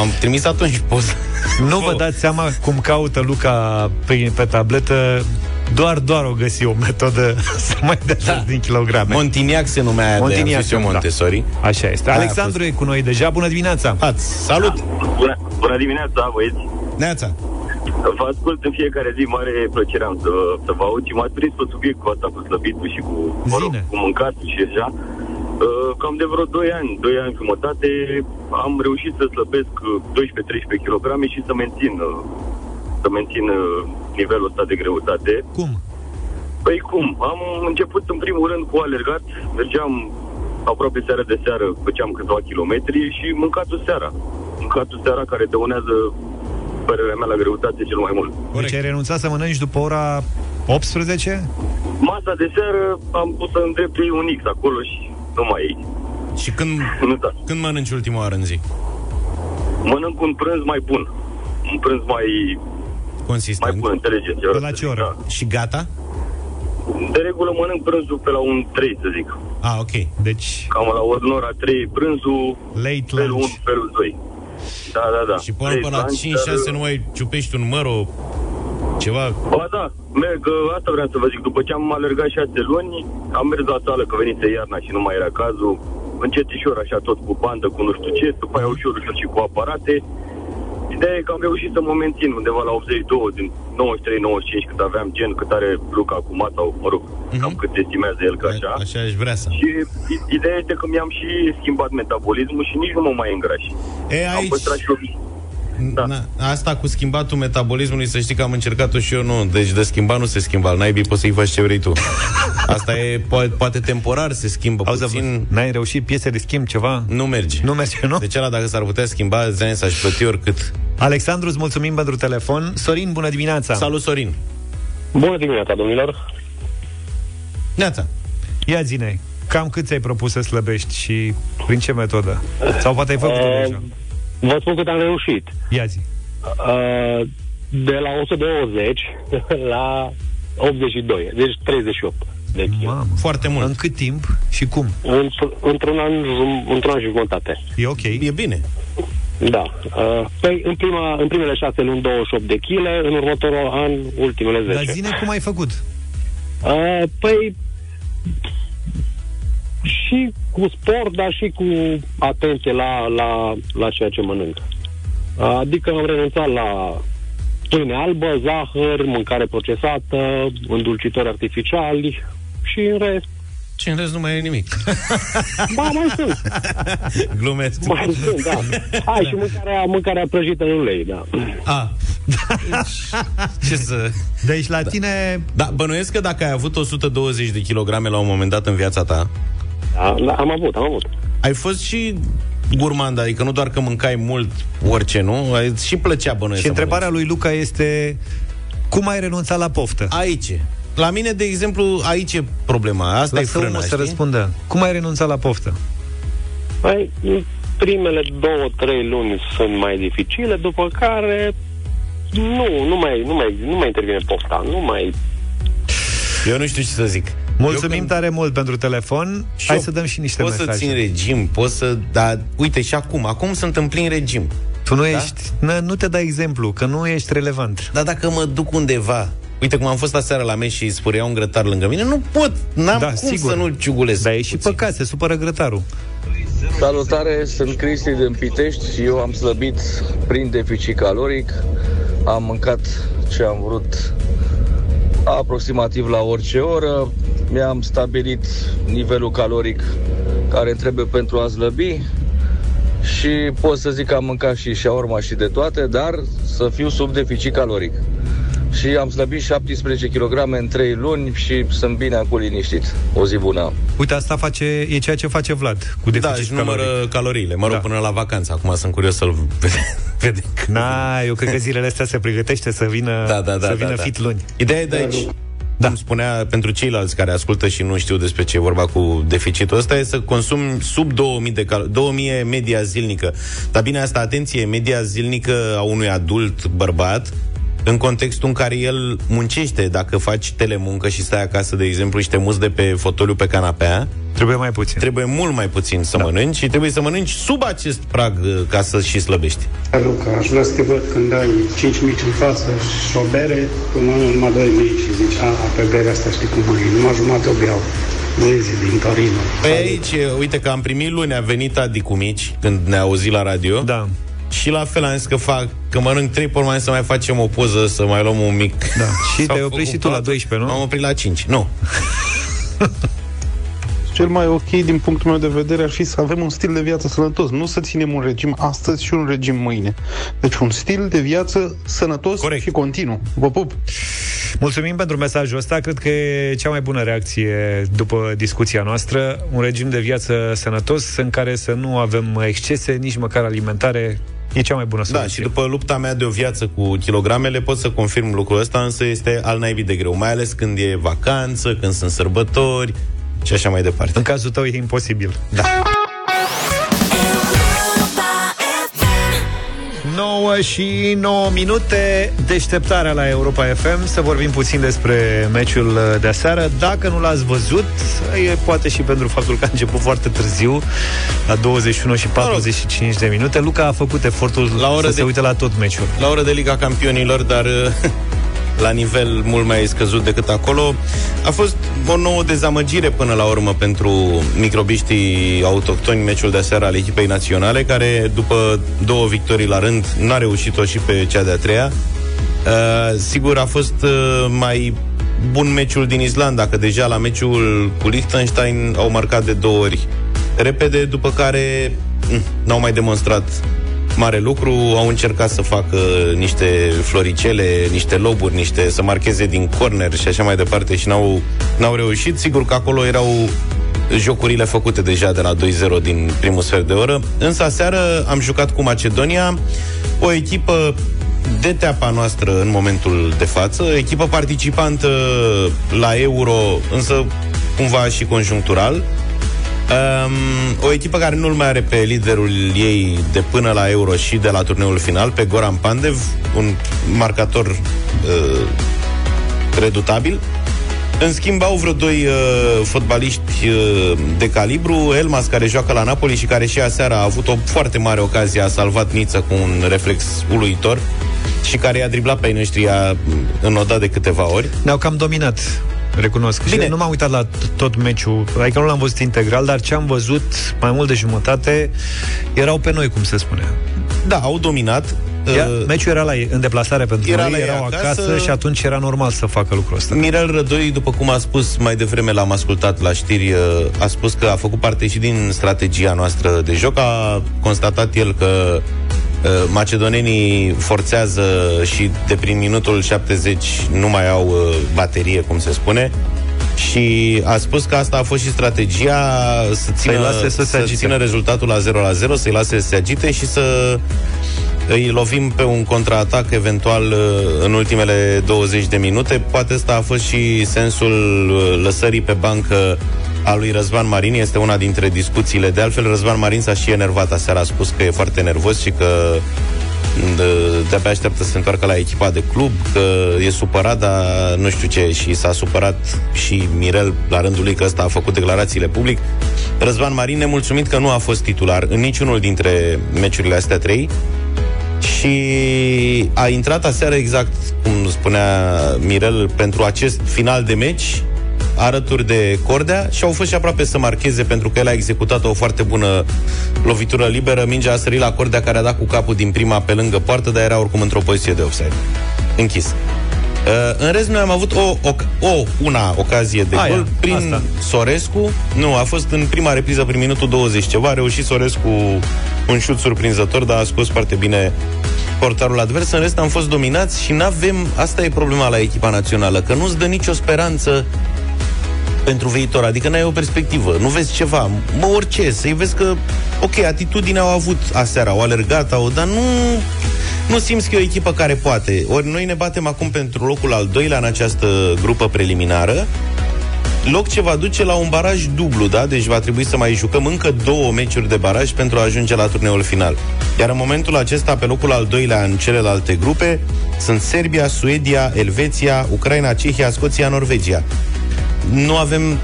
am trimis atunci poza. Nu vă dați seama cum caută Luca pe, pe tabletă doar, doar o găsi o metodă să mai dea da. din kilograme. Montiniac se numea aia Montiniac de am zis eu se numea. Montessori. Așa este. Aia a Alexandru e cu noi deja. Bună dimineața! Ați, salut! Bună, bună dimineața, băieți! Neața! Vă ascult în fiecare zi, mare plăcere am să, să vă aud și m-ați prins pe subiectul ăsta cu slăbitul și cu, mă rog, cu mâncatul și așa. Uh, Cam de vreo 2 ani, 2 ani jumătate, am reușit să slăbesc uh, 12-13 kg și să mențin, uh, să mențin uh, nivelul ăsta de greutate. Cum? Păi cum? Am început în primul rând cu alergat, mergeam aproape seara de seară, făceam câțiva kilometri și mâncatul seara. Mâncatul seara care dăunează părerea mea la greutate cel mai mult. Deci ai renunțat să mănânci după ora 18? Masa de seară am pus să îndrept un X acolo și nu mai e. Și când, Nu, da. când mănânci ultima oară în zi? Mănânc un prânz mai bun. Un prânz mai, Consistent. mai bun, înțelegeți? Pe la ce oră? Și gata? De regulă mănânc prânzul pe la un 3, să zic. Ah, ok. Deci... Cam la ora 3 prânzul, Late felul 1, lunch. felul 2. Da, da, da. Și până, Late până la lunch, 5-6 dar- nu mai ciupești un măr, o... ceva... Ba da, merg, asta vreau să vă zic. După ce am alergat șase luni, am mers la sală, că venise iarna și nu mai era cazul. Încetișor, așa, tot cu bandă, cu nu știu ce, după aia ușor, ușor și cu aparate. Ideea e că am reușit să mă mențin undeva la 82, din 93-95, cât aveam gen, cât are Luca acum, sau, mă rog, cam cât estimează el ca așa. Așa aș vrea să... Și i- ideea este că mi-am și schimbat metabolismul și nici nu mă mai îngraș. E, Am aici... păstrat și o- Da. Na, asta cu schimbatul metabolismului, să știi că am încercat-o și eu, nu. Deci de schimbat nu se schimbă, al naibii poți să-i faci ce vrei tu. Asta e, po- poate temporar se schimbă Auzi, puțin. N-ai reușit piese de schimb, ceva? Nu merge. Nu merge, nu? Deci ăla dacă s-ar putea schimba, zi s-aș plăti oricât. Alexandru, îți mulțumim pentru telefon. Sorin, bună dimineața! Salut, Sorin! Bună dimineața, domnilor! Neața! Ia zine, cam cât ți-ai propus să slăbești și prin ce metodă? Sau poate ai făcut Uh, deja? Vă spun cât am reușit. Ia zi. Uh, de la 120 la 82, deci 38 de kg. Mamă, Foarte mult. În cât timp și cum? Într- într-un an, jum- într-un an și jumătate. E ok? E bine. Da. Uh, păi, în, prima, în primele șase luni 28 de kg, în următorul an ultimele 10. Dar zine cum ai făcut? Uh, păi și cu sport, dar și cu atenție la, la, la ceea ce mănânc. Uh, Adică am renunțat la pâine albă, zahăr, mâncare procesată, îndulcitori artificiali și în rest. Și în rest nu mai e nimic. Ba, mai sunt. Glumesc. Mai sunt, da. Hai, și mâncarea, mâncarea prăjită în ulei, da. A. Ce să... Deci la tine... Da, bănuiesc că dacă ai avut 120 de kilograme la un moment dat în viața ta, Da, da, am avut, am avut. ai fost și gurmand, adică nu doar că mâncai mult orice, nu? Ai, și plăcea bănuiesc Și să întrebarea lui Luca este cum ai renunțat la poftă? Aici. La mine, de exemplu, aici e problema. Asta Lasă e frâna, omul să știi? răspundă. Cum ai renunțat la poftă? Păi, în primele două, trei luni sunt mai dificile, după care nu, nu mai, nu mai, nu mai intervine pofta, nu mai... Eu nu știu ce să zic. Mulțumim Eu când- tare mult pentru telefon. Și Hai eu să dăm și niște Pot mesaje. să țin regim, pot să... Dar, uite, și acum, acum sunt în plin regim. Tu nu Da? ești... N- nu te dai exemplu, că nu ești relevant. Dar dacă mă duc undeva Uite cum am fost aseară la meci și spărea un grătar lângă mine Nu pot, n-am Da, cum sigur. să nu ciugulesc Dar e și păcat, se supără grătarul. Salutare, sunt Cristi din Pitești și eu am slăbit prin deficit caloric. Am mâncat ce am vrut aproximativ la orice oră. Mi-am stabilit nivelul caloric care îmi trebuie pentru a slăbi și pot să zic că am mâncat și șaorma și de toate, dar să fiu sub deficit caloric. și am slăbit 17 kg în 3 luni și sunt bine acum liniștit. O zi bună. Uite, asta face, e ceea ce face Vlad cu Da, deficit și numără caloric. caloriile. Mă rog, Da. până la vacanță. Acum sunt curios să-l vede. Na, eu cred că zilele astea se pregătește să vină, Da, da, da, să da, vină da. fit luni. Ideea e de aici. Da. Cum spunea pentru ceilalți care ascultă și nu știu despre ce e vorba cu deficitul ăsta, e să consumi sub 2000 de cal- 2000 media zilnică. Dar bine, asta, atenție, media zilnică a unui adult bărbat în contextul în care el muncește, dacă faci telemuncă și stai acasă, de exemplu, și te muți de pe fotoliu pe canapea, Trebuie mai puțin. trebuie mult mai puțin să da. mănânci și trebuie să mănânci sub acest prag uh, ca să și slăbești. Luca, aș vrea să te văd când ai 5 mici în față și o bere, până numai 2 mici și zici, a, pe berea asta știi cum e, numai jumătate o beau. Vezi, din Torino. Pe aici, e, uite că am primit luni, a venit Adi cu mici, când ne-a auzit la radio. Da. Și la fel am zis că fac, că mănânc trei pe mai să mai facem o poză, să mai luăm un mic. Da. Și S-au te-ai oprit făcut și tu la patru. 12, nu? M-am oprit la 5, nu. Cel mai ok din punctul meu de vedere ar fi să avem un stil de viață sănătos, nu să ținem un regim astăzi și un regim mâine. Deci un stil de viață sănătos Corect. și continuu. Vă pup! Mulțumim pentru mesajul ăsta. Cred că e cea mai bună reacție după discuția noastră. Un regim de viață sănătos în care să nu avem excese, nici măcar alimentare. E cea mai bună Da, soluție. și după lupta mea de o viață cu kilogramele pot să confirm lucrul ăsta, însă este al naibii de greu, mai ales când e vacanță, când sunt sărbători și așa mai departe. În cazul tău e imposibil. Da. 9 și 9 minute Deșteptarea la Europa FM Să vorbim puțin despre meciul de aseară. Dacă nu l-ați văzut E poate și pentru faptul că a început foarte târziu La 21 și 45 de minute. Luca a făcut efortul La oră să de- se uite la tot meciul. la oră de Liga Campionilor, dar la nivel mult mai scăzut decât acolo. A fost o nouă dezamăgire până la urmă pentru microbiștii autohtoni meciul de aseară al echipei naționale, care după două victorii la rând n-a reușit-o și pe cea de-a treia. Uh, sigur, a fost uh, mai bun meciul din Islanda, că deja la meciul cu Liechtenstein au marcat de două ori repede, după care mm, n-au mai demonstrat mare lucru, au încercat să facă niște floricele, niște loburi, niște să marcheze din corner și așa mai departe și n-au, n-au reușit. Sigur că acolo erau jocurile făcute deja de la 2-0 din primul sfert de oră. Însă aseară am jucat cu Macedonia, o echipă de teapa noastră în momentul de față, echipă participantă la Euro, însă cumva și conjunctural. Um, o echipă care nu-l mai are pe liderul ei de până la Euro și de la turneul final, pe Goran Pandev, un marcator uh, redutabil. În schimb, au vreo doi uh, fotbaliști uh, de calibru, Elmas, care joacă la Napoli și care și aseară a avut o foarte mare ocazie, a salvat Niță cu un reflex uluitor și care i-a driblat pe ai noștri a înnodat de câteva ori. Ne-au cam dominat Recunosc. Bine. Și nu m-am uitat la t- tot meciul, adică nu l-am văzut integral, dar ce am văzut, mai mult de jumătate, erau pe noi, cum se spune. Da, au dominat. Ia, Uh, meciul era la ei, în deplasare pentru era noi, la ei erau acasă. acasă și atunci era normal să facă lucrul ăsta. Mirel Rădoi, după cum a spus mai devreme, l-am ascultat la știri, uh, a spus că a făcut parte și din strategia noastră de joc. A constatat el că uh, macedonenii forțează și de prin minutul 70 nu mai au uh, baterie, cum se spune. Și a spus că asta a fost și strategia să țină, lase să se agite. țină rezultatul la 0 la 0, să-i lase să se agite și să îi lovim pe un contraatac eventual uh, în ultimele 20 de minute. Poate ăsta a fost și sensul uh, lăsării pe bancă a lui Răzvan Marin. Este una dintre discuțiile. De altfel, Răzvan Marin s-a și enervat aseară. A spus că e foarte nervos și că de, de-abia așteaptă să se întoarcă la echipa de club, că e supărat, dar nu știu ce, și s-a supărat și Mirel la rândul lui că ăsta a făcut declarațiile public. Răzvan Marin nemulțumit că nu a fost titular în niciunul dintre meciurile astea trei și a intrat aseară exact cum spunea Mirel pentru acest final de meci alături de Cordea și au fost și aproape să marcheze pentru că el a executat o foarte bună lovitură liberă. Mingea a sărit la Cordea care a dat cu capul din prima pe lângă poartă, dar era oricum într-o poziție de offside. Închis. Uh, în rest, noi am avut o, o, o una ocazie de Aia, gol prin asta. Sorescu. Nu, a fost în prima repriză prin minutul 20 ceva. A reușit Sorescu un șut surprinzător, dar a scos foarte bine portarul advers, în rest am fost dominați și n-avem, asta e problema la echipa națională, că nu-ți dă nicio speranță pentru viitor, adică n-ai o perspectivă, nu vezi ceva, mă orice, să-i vezi că, ok, atitudinea au avut aseară, au alergat, au, dar nu, nu simți că e o echipă care poate. Ori noi ne batem acum pentru locul al doilea în această grupă preliminară, loc ce va duce la un baraj dublu, da? Deci va trebui să mai jucăm încă două meciuri de baraj pentru a ajunge la turneul final. Iar în momentul acesta, pe locul al doilea în celelalte grupe, sunt Serbia, Suedia, Elveția, Ucraina, Cehia, Scoția, Norvegia. Nu avem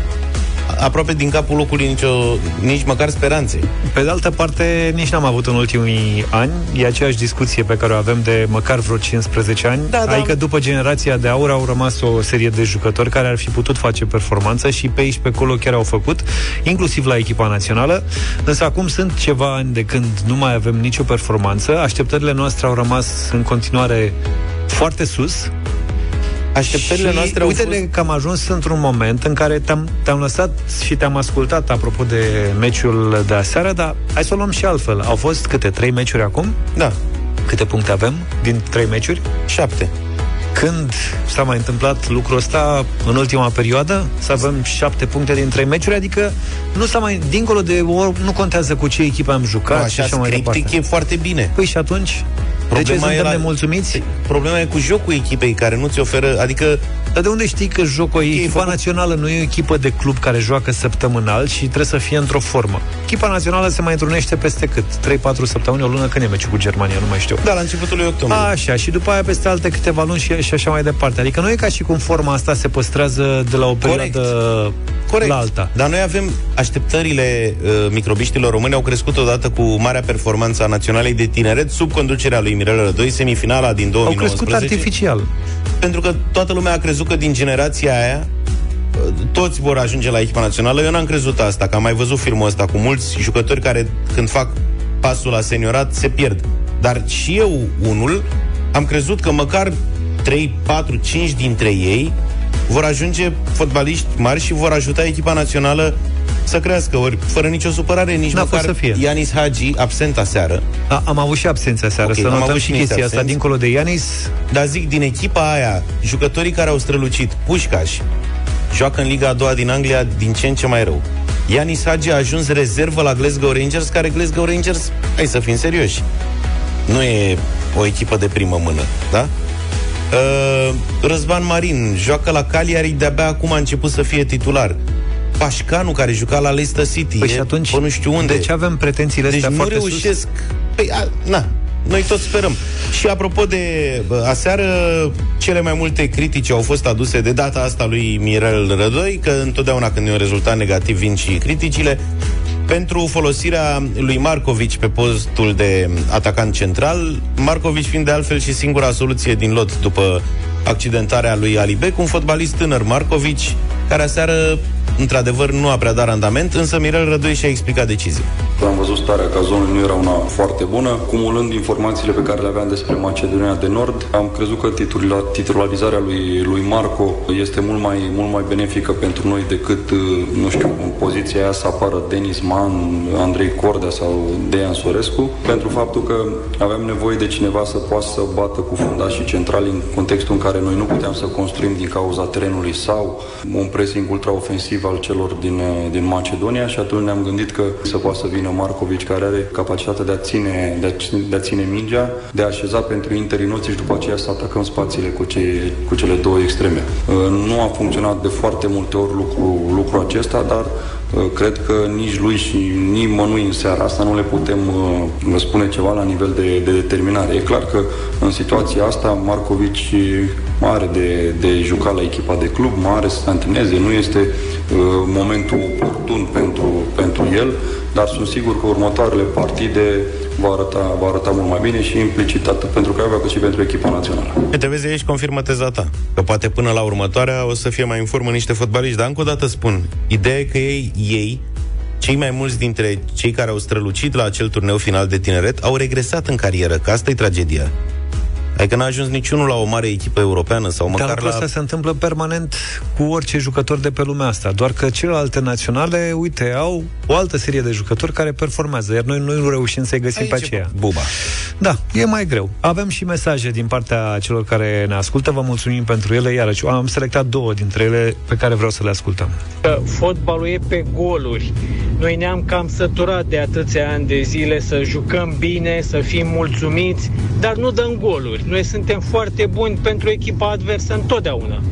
aproape din capul locului nicio, nici măcar speranțe. Pe de altă parte, nici n-am avut în ultimii ani, e aceeași discuție pe care o avem de măcar vreo 15 ani, Da, da. adică după generația de aur au rămas o serie de jucători care ar fi putut face performanță și pe aici pe acolo chiar au făcut, inclusiv la echipa națională, însă acum sunt ceva ani de când nu mai avem nicio performanță, așteptările noastre au rămas în continuare foarte sus, Așteptările și noastre au uite fost- că am ajuns într-un moment în care te-am, te-am lăsat și te-am ascultat apropo de meciul de aseară, dar hai să o luăm și altfel. Au fost câte? Trei meciuri acum? Da. Câte puncte avem din trei meciuri? Șapte. Când s-a mai întâmplat lucrul ăsta în ultima perioadă? Să avem șapte puncte din trei meciuri? Adică nu s-a mai, dincolo de ori, nu contează cu ce echipă am jucat Nu, și așa așa mai scriptic departe. e foarte bine. Păi și atunci? De ce suntem la- nemulțumiți? Problema e cu jocul echipei care nu ți oferă, adică Dar de unde știi că jocul e echipa făcut- națională nu e o echipă de club care joacă săptămânal și trebuie să fie într-o formă. Echipa națională se mai întrunește peste cât? 3-4 săptămâni, o lună când e meciul cu Germania, nu mai știu. Da, la începutul lui octombrie. Așa, și după aia peste alte câteva luni și, și așa mai departe. Adică nu e ca și cum forma asta se păstrează de la o perioadă Corect. la alta. Dar noi avem așteptările uh, microbiștilor români au crescut odată cu marea performanță a Naționalei de Tineret sub conducerea lui Mirel Rădoi, semifinala din Au 2019. crescut artificial. Pentru că toată lumea a crezut că din generația aia uh, toți vor ajunge la echipa națională. Eu n-am crezut asta, că am mai văzut filmul ăsta cu mulți jucători care când fac pasul la seniorat se pierd. Dar și eu, unul, am crezut că măcar 3, 4, 5 dintre ei vor ajunge fotbaliști mari și vor ajuta echipa națională să crească, ori fără nicio supărare, nici N-a măcar fost să fie. Ianis Hagi, absent aseară. A, am avut și absența seară, Ok, să am notăm avut și niște chestia asta. absenți. Dincolo de Ianis, Dar zic, din echipa aia, jucătorii care au strălucit, Pușcaș, joacă în Liga a doua din Anglia din ce în ce mai rău. Ianis Hagi a ajuns rezervă la Glasgow Rangers, care Glasgow Rangers, hai să fim serioși, nu e o echipă de primă mână, da? Uh, Răzvan Marin joacă la Cagliari, de-abia acum a început să fie titular. Pașcanu, care juca la Leicester City, Păi e și atunci, pe nu știu unde. de ce avem pretențiile deci astea nu foarte reușesc. sus? Păi, a, na, noi tot sperăm. Și apropo de bă, aseară, cele mai multe critici au fost aduse de data asta lui Mirel Rădoi, că întotdeauna când e un rezultat negativ vin și criticile, pentru folosirea lui Marcovici pe postul de atacant central, Marcovici fiind de altfel și singura soluție din lot după accidentarea lui Alibec, un fotbalist tânăr Marcovici, care aseară într-adevăr nu a prea dat randament, însă Mirel Rădoi și-a explicat decizia. Am văzut starea cazonului nu era una foarte bună. Cumulând informațiile pe care le aveam despre Macedonia de Nord, am crezut că titula, titularizarea lui, lui Marco este mult mai, mult mai benefică pentru noi decât, uh, nu știu, în poziția aia să apară Denis Man, Andrei Cordea sau Dejan Sorescu, pentru faptul că aveam nevoie de cineva să poată să bată cu fundașii centrali în contextul în care noi nu puteam să construim din cauza terenului sau un pressing ultraofensiv al celor din, uh, din Macedonia și atunci ne-am gândit că să poată să vină Marcovici care are capacitatea de a ține, de a, ține- de a ține mingea, de a așeza pentru interii noții și după aceea să atacăm spațiile cu, ce, cu cele două extreme. Uh, Nu a funcționat de foarte multe ori lucru, lucrul acesta, dar uh, cred că nici lui și nimănui în seara asta nu le putem uh, spune ceva la nivel de, de determinare. E clar că în situația asta Marcovici are de, de jucat la echipa de club, mare să se antreneze, nu este uh, momentul oportun pentru, pentru el, dar sunt sigur că următoarele partide va arăta, va arăta mult mai bine și implicit atât pentru Craiova cât și pentru echipa națională. Te vezi aici, confirmă teza ta. Că poate până la următoarea o să fie mai în formă niște fotbaliști. Dar încă o dată spun, ideea e că ei, ei cei mai mulți dintre cei care au strălucit la acel turneu final de tineret au regresat în carieră, că asta e tragedia. Adică n-a ajuns niciunul la o mare echipă europeană sau Dar măcar lucrul la... ăsta se întâmplă permanent cu orice jucător de pe lumea asta. Doar că celelalte naționale, uite, au o altă serie de jucători care performează, iar noi, noi nu reușim să-i găsim Aici pe e aceea. Buba. Da, e mai greu. Avem și mesaje din partea celor care ne ascultă, vă mulțumim pentru ele, iarăși am selectat două dintre ele pe care vreau să le ascultăm. că fotbalul e pe goluri. Noi ne-am cam săturat de atâția ani de zile să jucăm bine, să fim mulțumiți, dar nu dăm goluri. Noi suntem foarte buni pentru echipa adversă întotdeauna.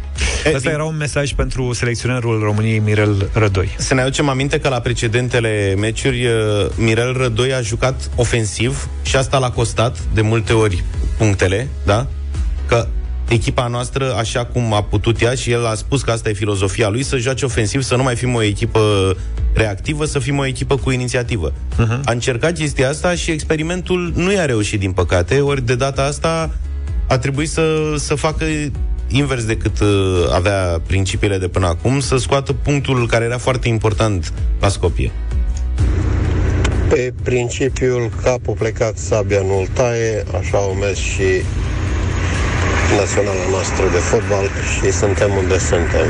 Asta era un mesaj pentru selecționerul României Mirel Rădoi. Să ne aducem aminte că la precedentele meciuri uh, Mirel Rădoi a jucat ofensiv și asta l-a costat de multe ori punctele, da? Că echipa noastră, așa cum a putut ea și el a spus că asta e filozofia lui, să joace ofensiv, să nu mai fim o echipă reactivă, să fim o echipă cu inițiativă. Uh-huh. A încercat chestia asta și experimentul nu i-a reușit, din păcate, ori de data asta a trebuit să, să facă invers decât uh, avea principiile de până acum, să scoată punctul care era foarte important la Scopie. Pe principiul capul plecat, sabia nu-l taie, așa au mers și naționala noastră de fotbal și suntem unde suntem.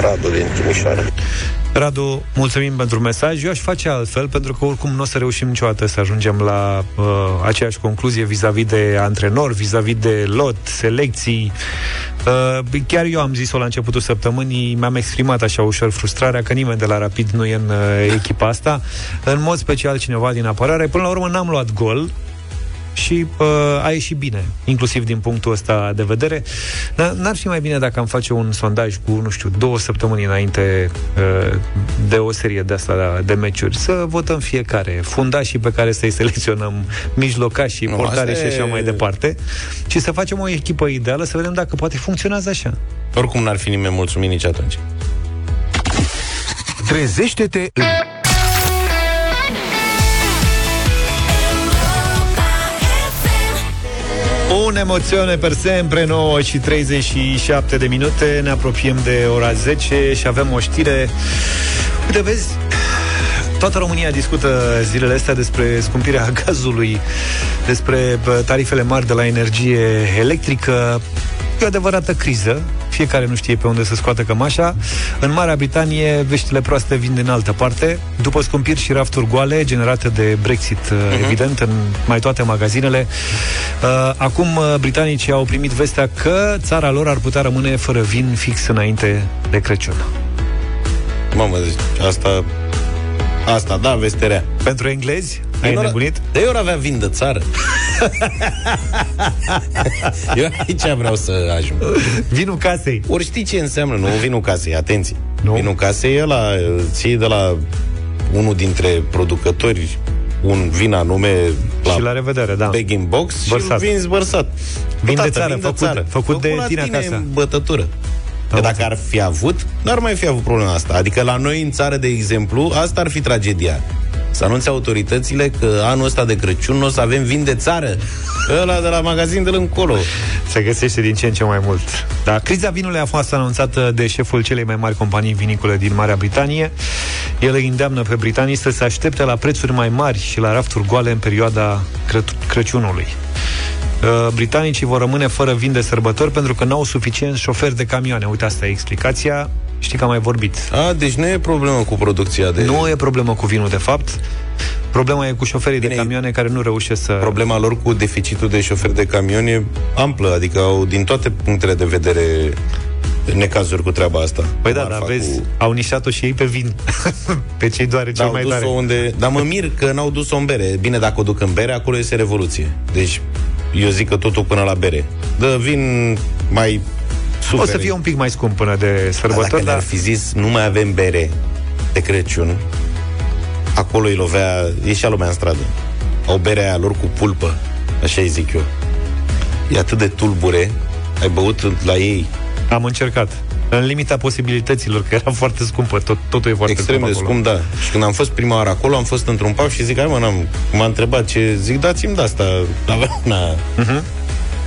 Radu din Timișoara. Radu, mulțumim pentru mesaj. Eu aș face altfel, pentru că oricum nu o să reușim niciodată să ajungem la uh, aceeași concluzie vis-a-vis de antrenori, vis-a-vis de lot, selecții. Uh, chiar eu am zis-o la începutul săptămânii, mi-am exprimat așa ușor frustrarea că nimeni de la Rapid nu e în uh, echipa asta. În mod special cineva din apărare. Până la urmă n-am luat gol, și uh, a ieșit bine, inclusiv din punctul ăsta de vedere. N- N-ar fi mai bine dacă am face un sondaj cu, nu știu, două săptămâni înainte uh, de o serie de asta de meciuri, să votăm fiecare, fundașii pe care să-i selecționăm, mijlocașii, Nu, portare asta și e- așa mai departe, și să facem o echipă ideală, să vedem dacă poate funcționează așa. Oricum n-ar fi nimeni mulțumit nici atunci. Trezește-te în... Un emoțiune per sempre, 9 și 37 de minute, ne apropiem de ora 10 și avem o știre. Uite, vezi, toată România discută zilele astea despre scumpirea gazului, despre bă, tarifele mari de la energie electrică. E o adevărată criză. Fiecare nu știe pe unde să scoată cămașa. În Marea Britanie, veștile proaste vin din altă parte. După scumpiri și rafturi goale generate de Brexit, uh-huh. evident, în mai toate magazinele, uh, acum uh, britanicii au primit vestea că țara lor ar putea rămâne fără vin fix înainte de Crăciun. Mamă, deci asta... Asta, da, vesterea. Pentru englezi? Ai Eu n-ar- nebunit? De eu avea vin de țară. eu aici vreau să ajung. Vinul casei. Ori știi ce înseamnă, nu vinul casei, atenție. Nu? Vinul casei e la, ții de la unul dintre producători un vin anume la, Și la revedere, da. bag in box Vărsat. și vin vărsat. Vin de Tată, țară, făcut- făcut de la tine tine acasă. în bătătură. Că dacă ar fi avut, n-ar mai fi avut problema asta. Adică la noi în țară, de exemplu, asta ar fi tragedia. Să anunțe autoritățile că anul ăsta de Crăciun nu o să avem vin de țară. Ăla de la magazin de la încolo. Se găsește din ce în ce mai mult. Da, criza vinului a fost anunțată de șeful celei mai mari companii vinicole din Marea Britanie. El îi îndeamnă pe britanii să se aștepte la prețuri mai mari și la rafturi goale în perioada Cră- Crăciunului. Uh, Britanicii vor rămâne fără vin de sărbători pentru că n-au suficient șoferi de camioane. Uite, asta e explicația. Știi că am mai vorbit. A, deci nu e problemă cu producția de... Nu e problemă cu vinul, de fapt. Problema e cu șoferii de camioane care nu reușesc să... Problema lor cu deficitul de șoferi de camion e amplă, adică au din toate punctele de vedere necazuri cu treaba asta. Păi da, dar vezi, cu... au nișat-o și ei pe vin. pe cei doare cel Dar mai au tare. dus-o unde... Dar mă mir că n-au dus-o în bere. Bine, dacă o duc în bere, acolo este revoluție. Deci, eu zic că totul până la bere. Dă vin mai O să fie un pic mai scump până de Dar sărbători, dacă dar ne-ar fi zis, nu mai avem bere de Crăciun, acolo îi lovea, ieșea lumea în stradă. Au berea aia lor cu pulpă, așa îi zic eu. E atât de tulbure, ai băut la ei. am încercat. În limita posibilităților, că era foarte scumpă, tot, totul e foarte Extrem scump de acolo. scump, da. Și când am fost prima oară acolo, am fost într-un pub și zic, hai mă, n-am, m-a întrebat ce, zic, dați-mi de asta. Avea una... Uh-huh.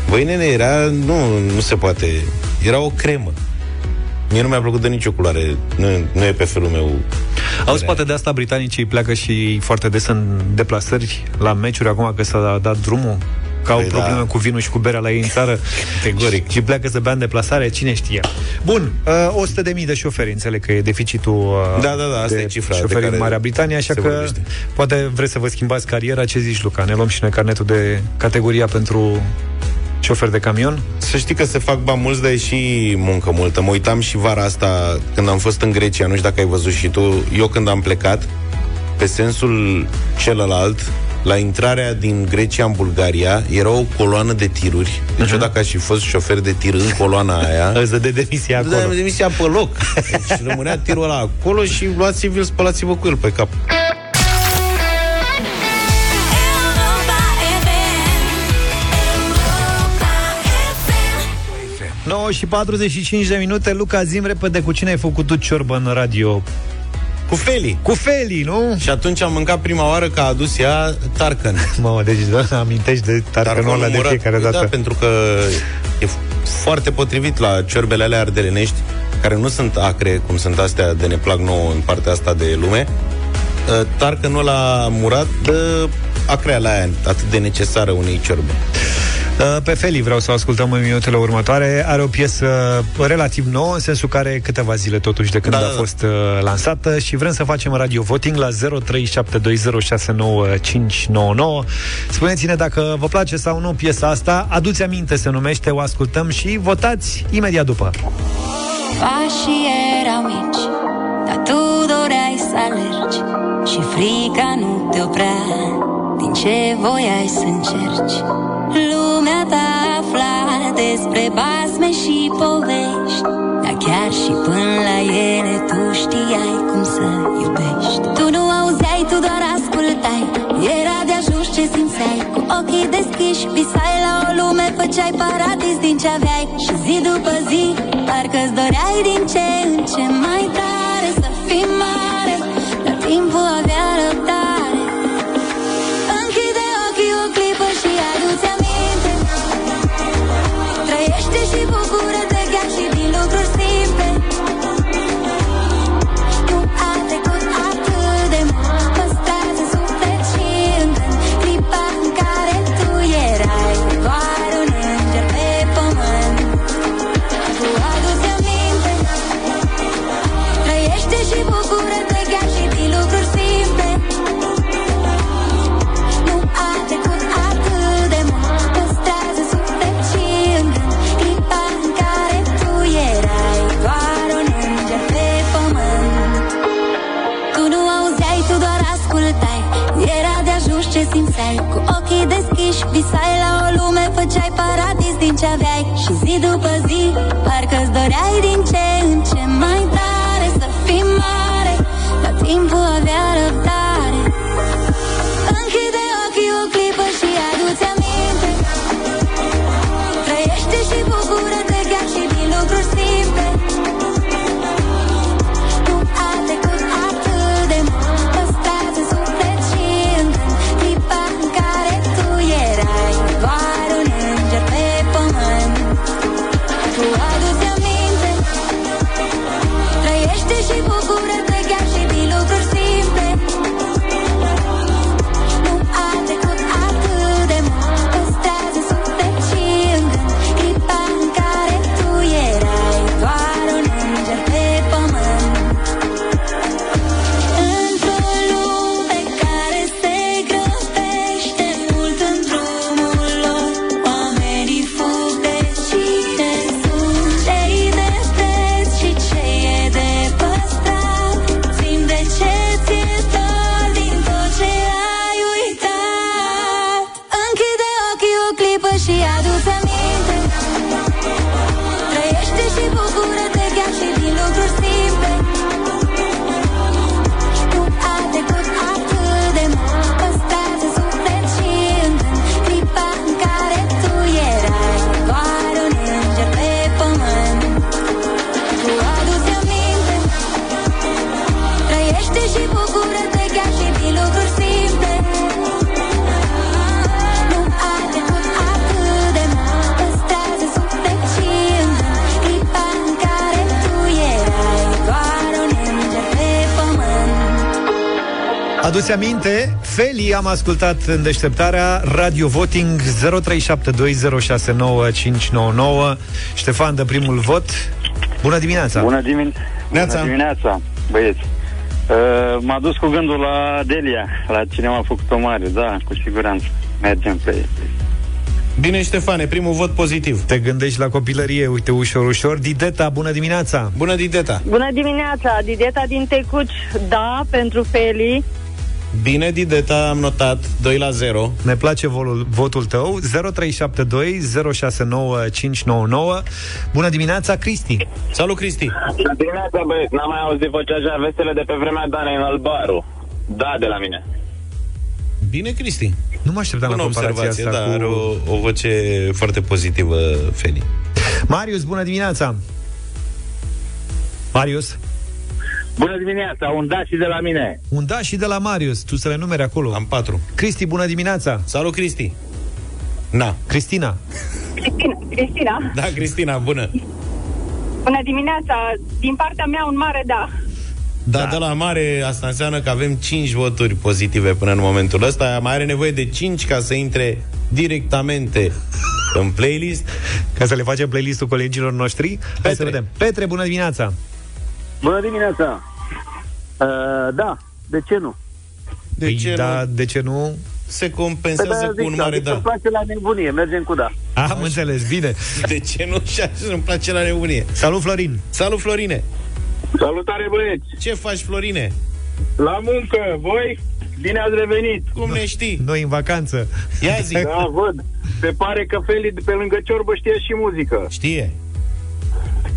Băi, nene, era, nu, nu se poate, era o cremă. Mie nu mi-a plăcut de nicio culoare, nu, nu e pe felul meu. Auzi, poate de asta britanicii pleacă și foarte des în deplasări la meciuri, acum că s-a dat drumul. Că au Păi probleme da. cu vinul și cu berea la ei în țară. Categoric. Și pleacă să bea în deplasare, cine știe. Bun, uh, 100.000 de șoferi, înțeleg că e deficitul uh, Da, da, da, asta de e cifra de șoferi care în Marea Britanie, așa se că vorbește. poate vreți să vă schimbați cariera. Ce zici, Luca? Ne luăm și noi carnetul de categoria pentru șofer de camion? Să știi că se fac ba mulți, dar e și muncă multă. Mă uitam și vara asta, când am fost în Grecia, nu știu dacă ai văzut și tu, eu când am plecat, pe sensul celălalt, la intrarea din Grecia în Bulgaria, era o coloană de tiruri. Deci eu dacă aș fi fost șofer de tir în coloana aia... Îți dă de demisia acolo. Da, demisia pe loc. Deci rămânea tirul ăla acolo și luați-vi-l, spălați-vă cu el pe cap. 9 și 45 de minute, Luca, zim repede cu cine ai făcut tu ciorbă în radio? Cu Feli. Cu Feli, nu? Și atunci am mâncat prima oară că a adus ea Tarkan. Mamă, deci da, amintești de Tarkanul ăla de murat. fiecare dată. Da, pentru că e foarte potrivit la ciorbele alea ardelenești, care nu sunt acre, cum sunt astea de ne plac nouă în partea asta de lume. Uh, Tarkanul ăla murat dă acrea la aia atât de necesară unei ciorbe. Uh, Pe Feli vreau să o ascultăm în minutele următoare. Are o piesă relativ nouă, în sensul care are câteva zile totuși de când Da, a da, da. fost uh, lansată și vrem să facem radio voting la 0372069599. Spuneți-ne dacă vă place sau nu piesa asta. Aduți aminte se numește, o ascultăm și votați imediat după. Pașii erau mici, dar tu doreai să alergi Și frica nu te oprea, din ce voiai să încerci Lumea ta afla despre basme și povești Dar chiar și până la ele tu știai cum să iubești. Tu nu auzeai, tu doar ascultai. Era de ajuns ce simțeai. Cu ochii deschiși visai la o lume Făceai paradis din ce aveai. Și zi după zi Parcă-ți doreai din ce în ce Aduți aminte? Feli am ascultat în deșteptarea Radio Voting 0372069599 Ștefan de primul vot Bună dimineața! Bună, dimin- Bună dimineața, băieți! Uh, m-a dus cu gândul la Delia, la cine m-a făcut-o mare, da, cu siguranță. Mergem pe Bine, Ștefane, primul vot pozitiv. Te gândești la copilărie, uite, ușor, ușor. Dideta, bună dimineața! Bună, Dideta! Bună dimineața, Dideta din Tecuci, da, pentru Feli. Bine, Dideta, am notat 2 la 0. Ne place volul, votul tău 0372 069599 Bună dimineața, Cristi Salut, Cristi Bună dimineața, băieți, n-am mai auzit vocea așa vesele de pe vremea Danei în Albaru. Da, de la mine. Bine, Cristi. Nu mă așteptam Bună la comparația observație, asta da, cu... are o, o voce foarte pozitivă, Feli. Marius, bună dimineața! Marius? Bună dimineața, un da și de la mine. Un da și de la Marius, tu să le numeri acolo. Am patru. Cristi, bună dimineața! Salut, Cristi! Na. Cristina. Cristina. Cristina. Da, Cristina, bună. Bună dimineața, din partea mea un mare da. Da, da, de la mare asta înseamnă că avem 5 voturi pozitive până în momentul ăsta. Mai are nevoie de 5 ca să intre directamente în playlist. Ca să le facem playlistul colegilor noștri. Petre. Hai să vedem. Petre, bună dimineața! Bună dimineața! Uh, da, de ce nu? De păi ce da, nu? de ce nu? Se compensează Păi da, cu un zic, mare adică da. Îmi place la nebunie, mergem cu da. Am înțeles, bine. De ce nu? Și așa îmi place la nebunie. Salut, Florin! Salut, Florine! Salutare, băieți! Ce faci, Florine? La muncă, voi? Bine ați revenit! Cum ne știi? Noi în vacanță. Ia zi! Da, văd. Se pare că Feli de pe lângă ciorbă știe și muzică. Știe.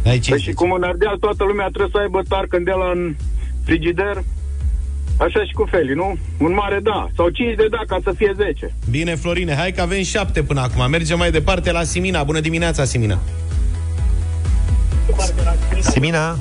Ai Păi și cum în Ardeal toată lumea trebuie să aibă tar candela în frigider, așa și cu Feli, nu? Un mare da. Sau 5 de da ca să fie 10. Bine, Florine, hai că avem șapte până acum. Mergem mai departe la Simina. Bună dimineața, Simina. Simina?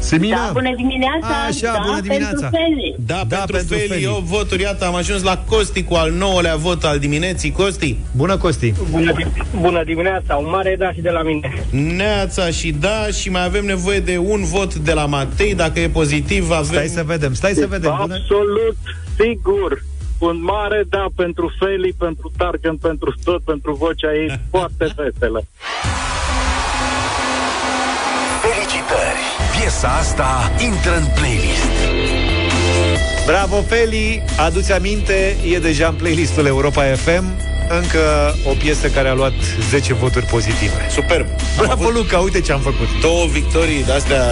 Simina? Da, bună dimineața! Așa, da, bună dimineața. Pentru Feli. Da, Da, pentru, pentru Feli, Feli. eu voturi. Iată, am ajuns la Costi cu al nouălea vot al dimineții. Costi? Bună, Costi! Bună, bună dimineața, un mare da și de la mine. Neața și da și mai avem nevoie de un vot de la Matei. Dacă e pozitiv, avem... Stai să vedem, stai să vedem. Bună... Absolut sigur. Un mare da pentru Feli, pentru Tarkan, pentru tot, pentru vocea ei foarte veselă. Piesa asta intră în playlist. Bravo, Feli! Aduți aminte, e deja în playlistul Europa FM încă o piesă care a luat 10 voturi pozitive. Superb! Bravo, Luca, uite ce am făcut. Două victorii de-astea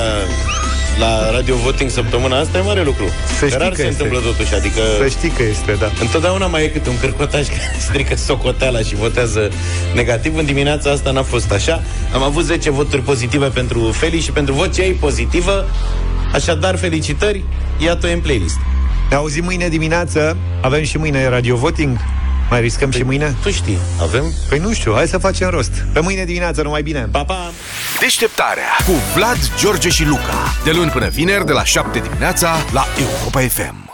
la Radio Voting săptămâna asta e mare lucru. Să știi Rar că se este. întâmplă totuși, adică... Să știi că este, da. Întotdeauna mai e câte un cârcotaș care strică socoteala și votează negativ. În dimineața asta n-a fost așa. Am avut 10 voturi pozitive pentru Feli și pentru vocea ei pozitivă. Așadar, felicitări, iată-o în playlist. Ne auzim mâine dimineață, avem și mâine Radio Voting. Mai riscăm și mâine? Tu știi, avem? Păi nu știu, hai să facem rost. Pe mâine dimineață, numai bine. Pa, pa! Deșteptarea cu Vlad, George și Luca. De luni până vineri, de la 7 dimineața, la Europa FM.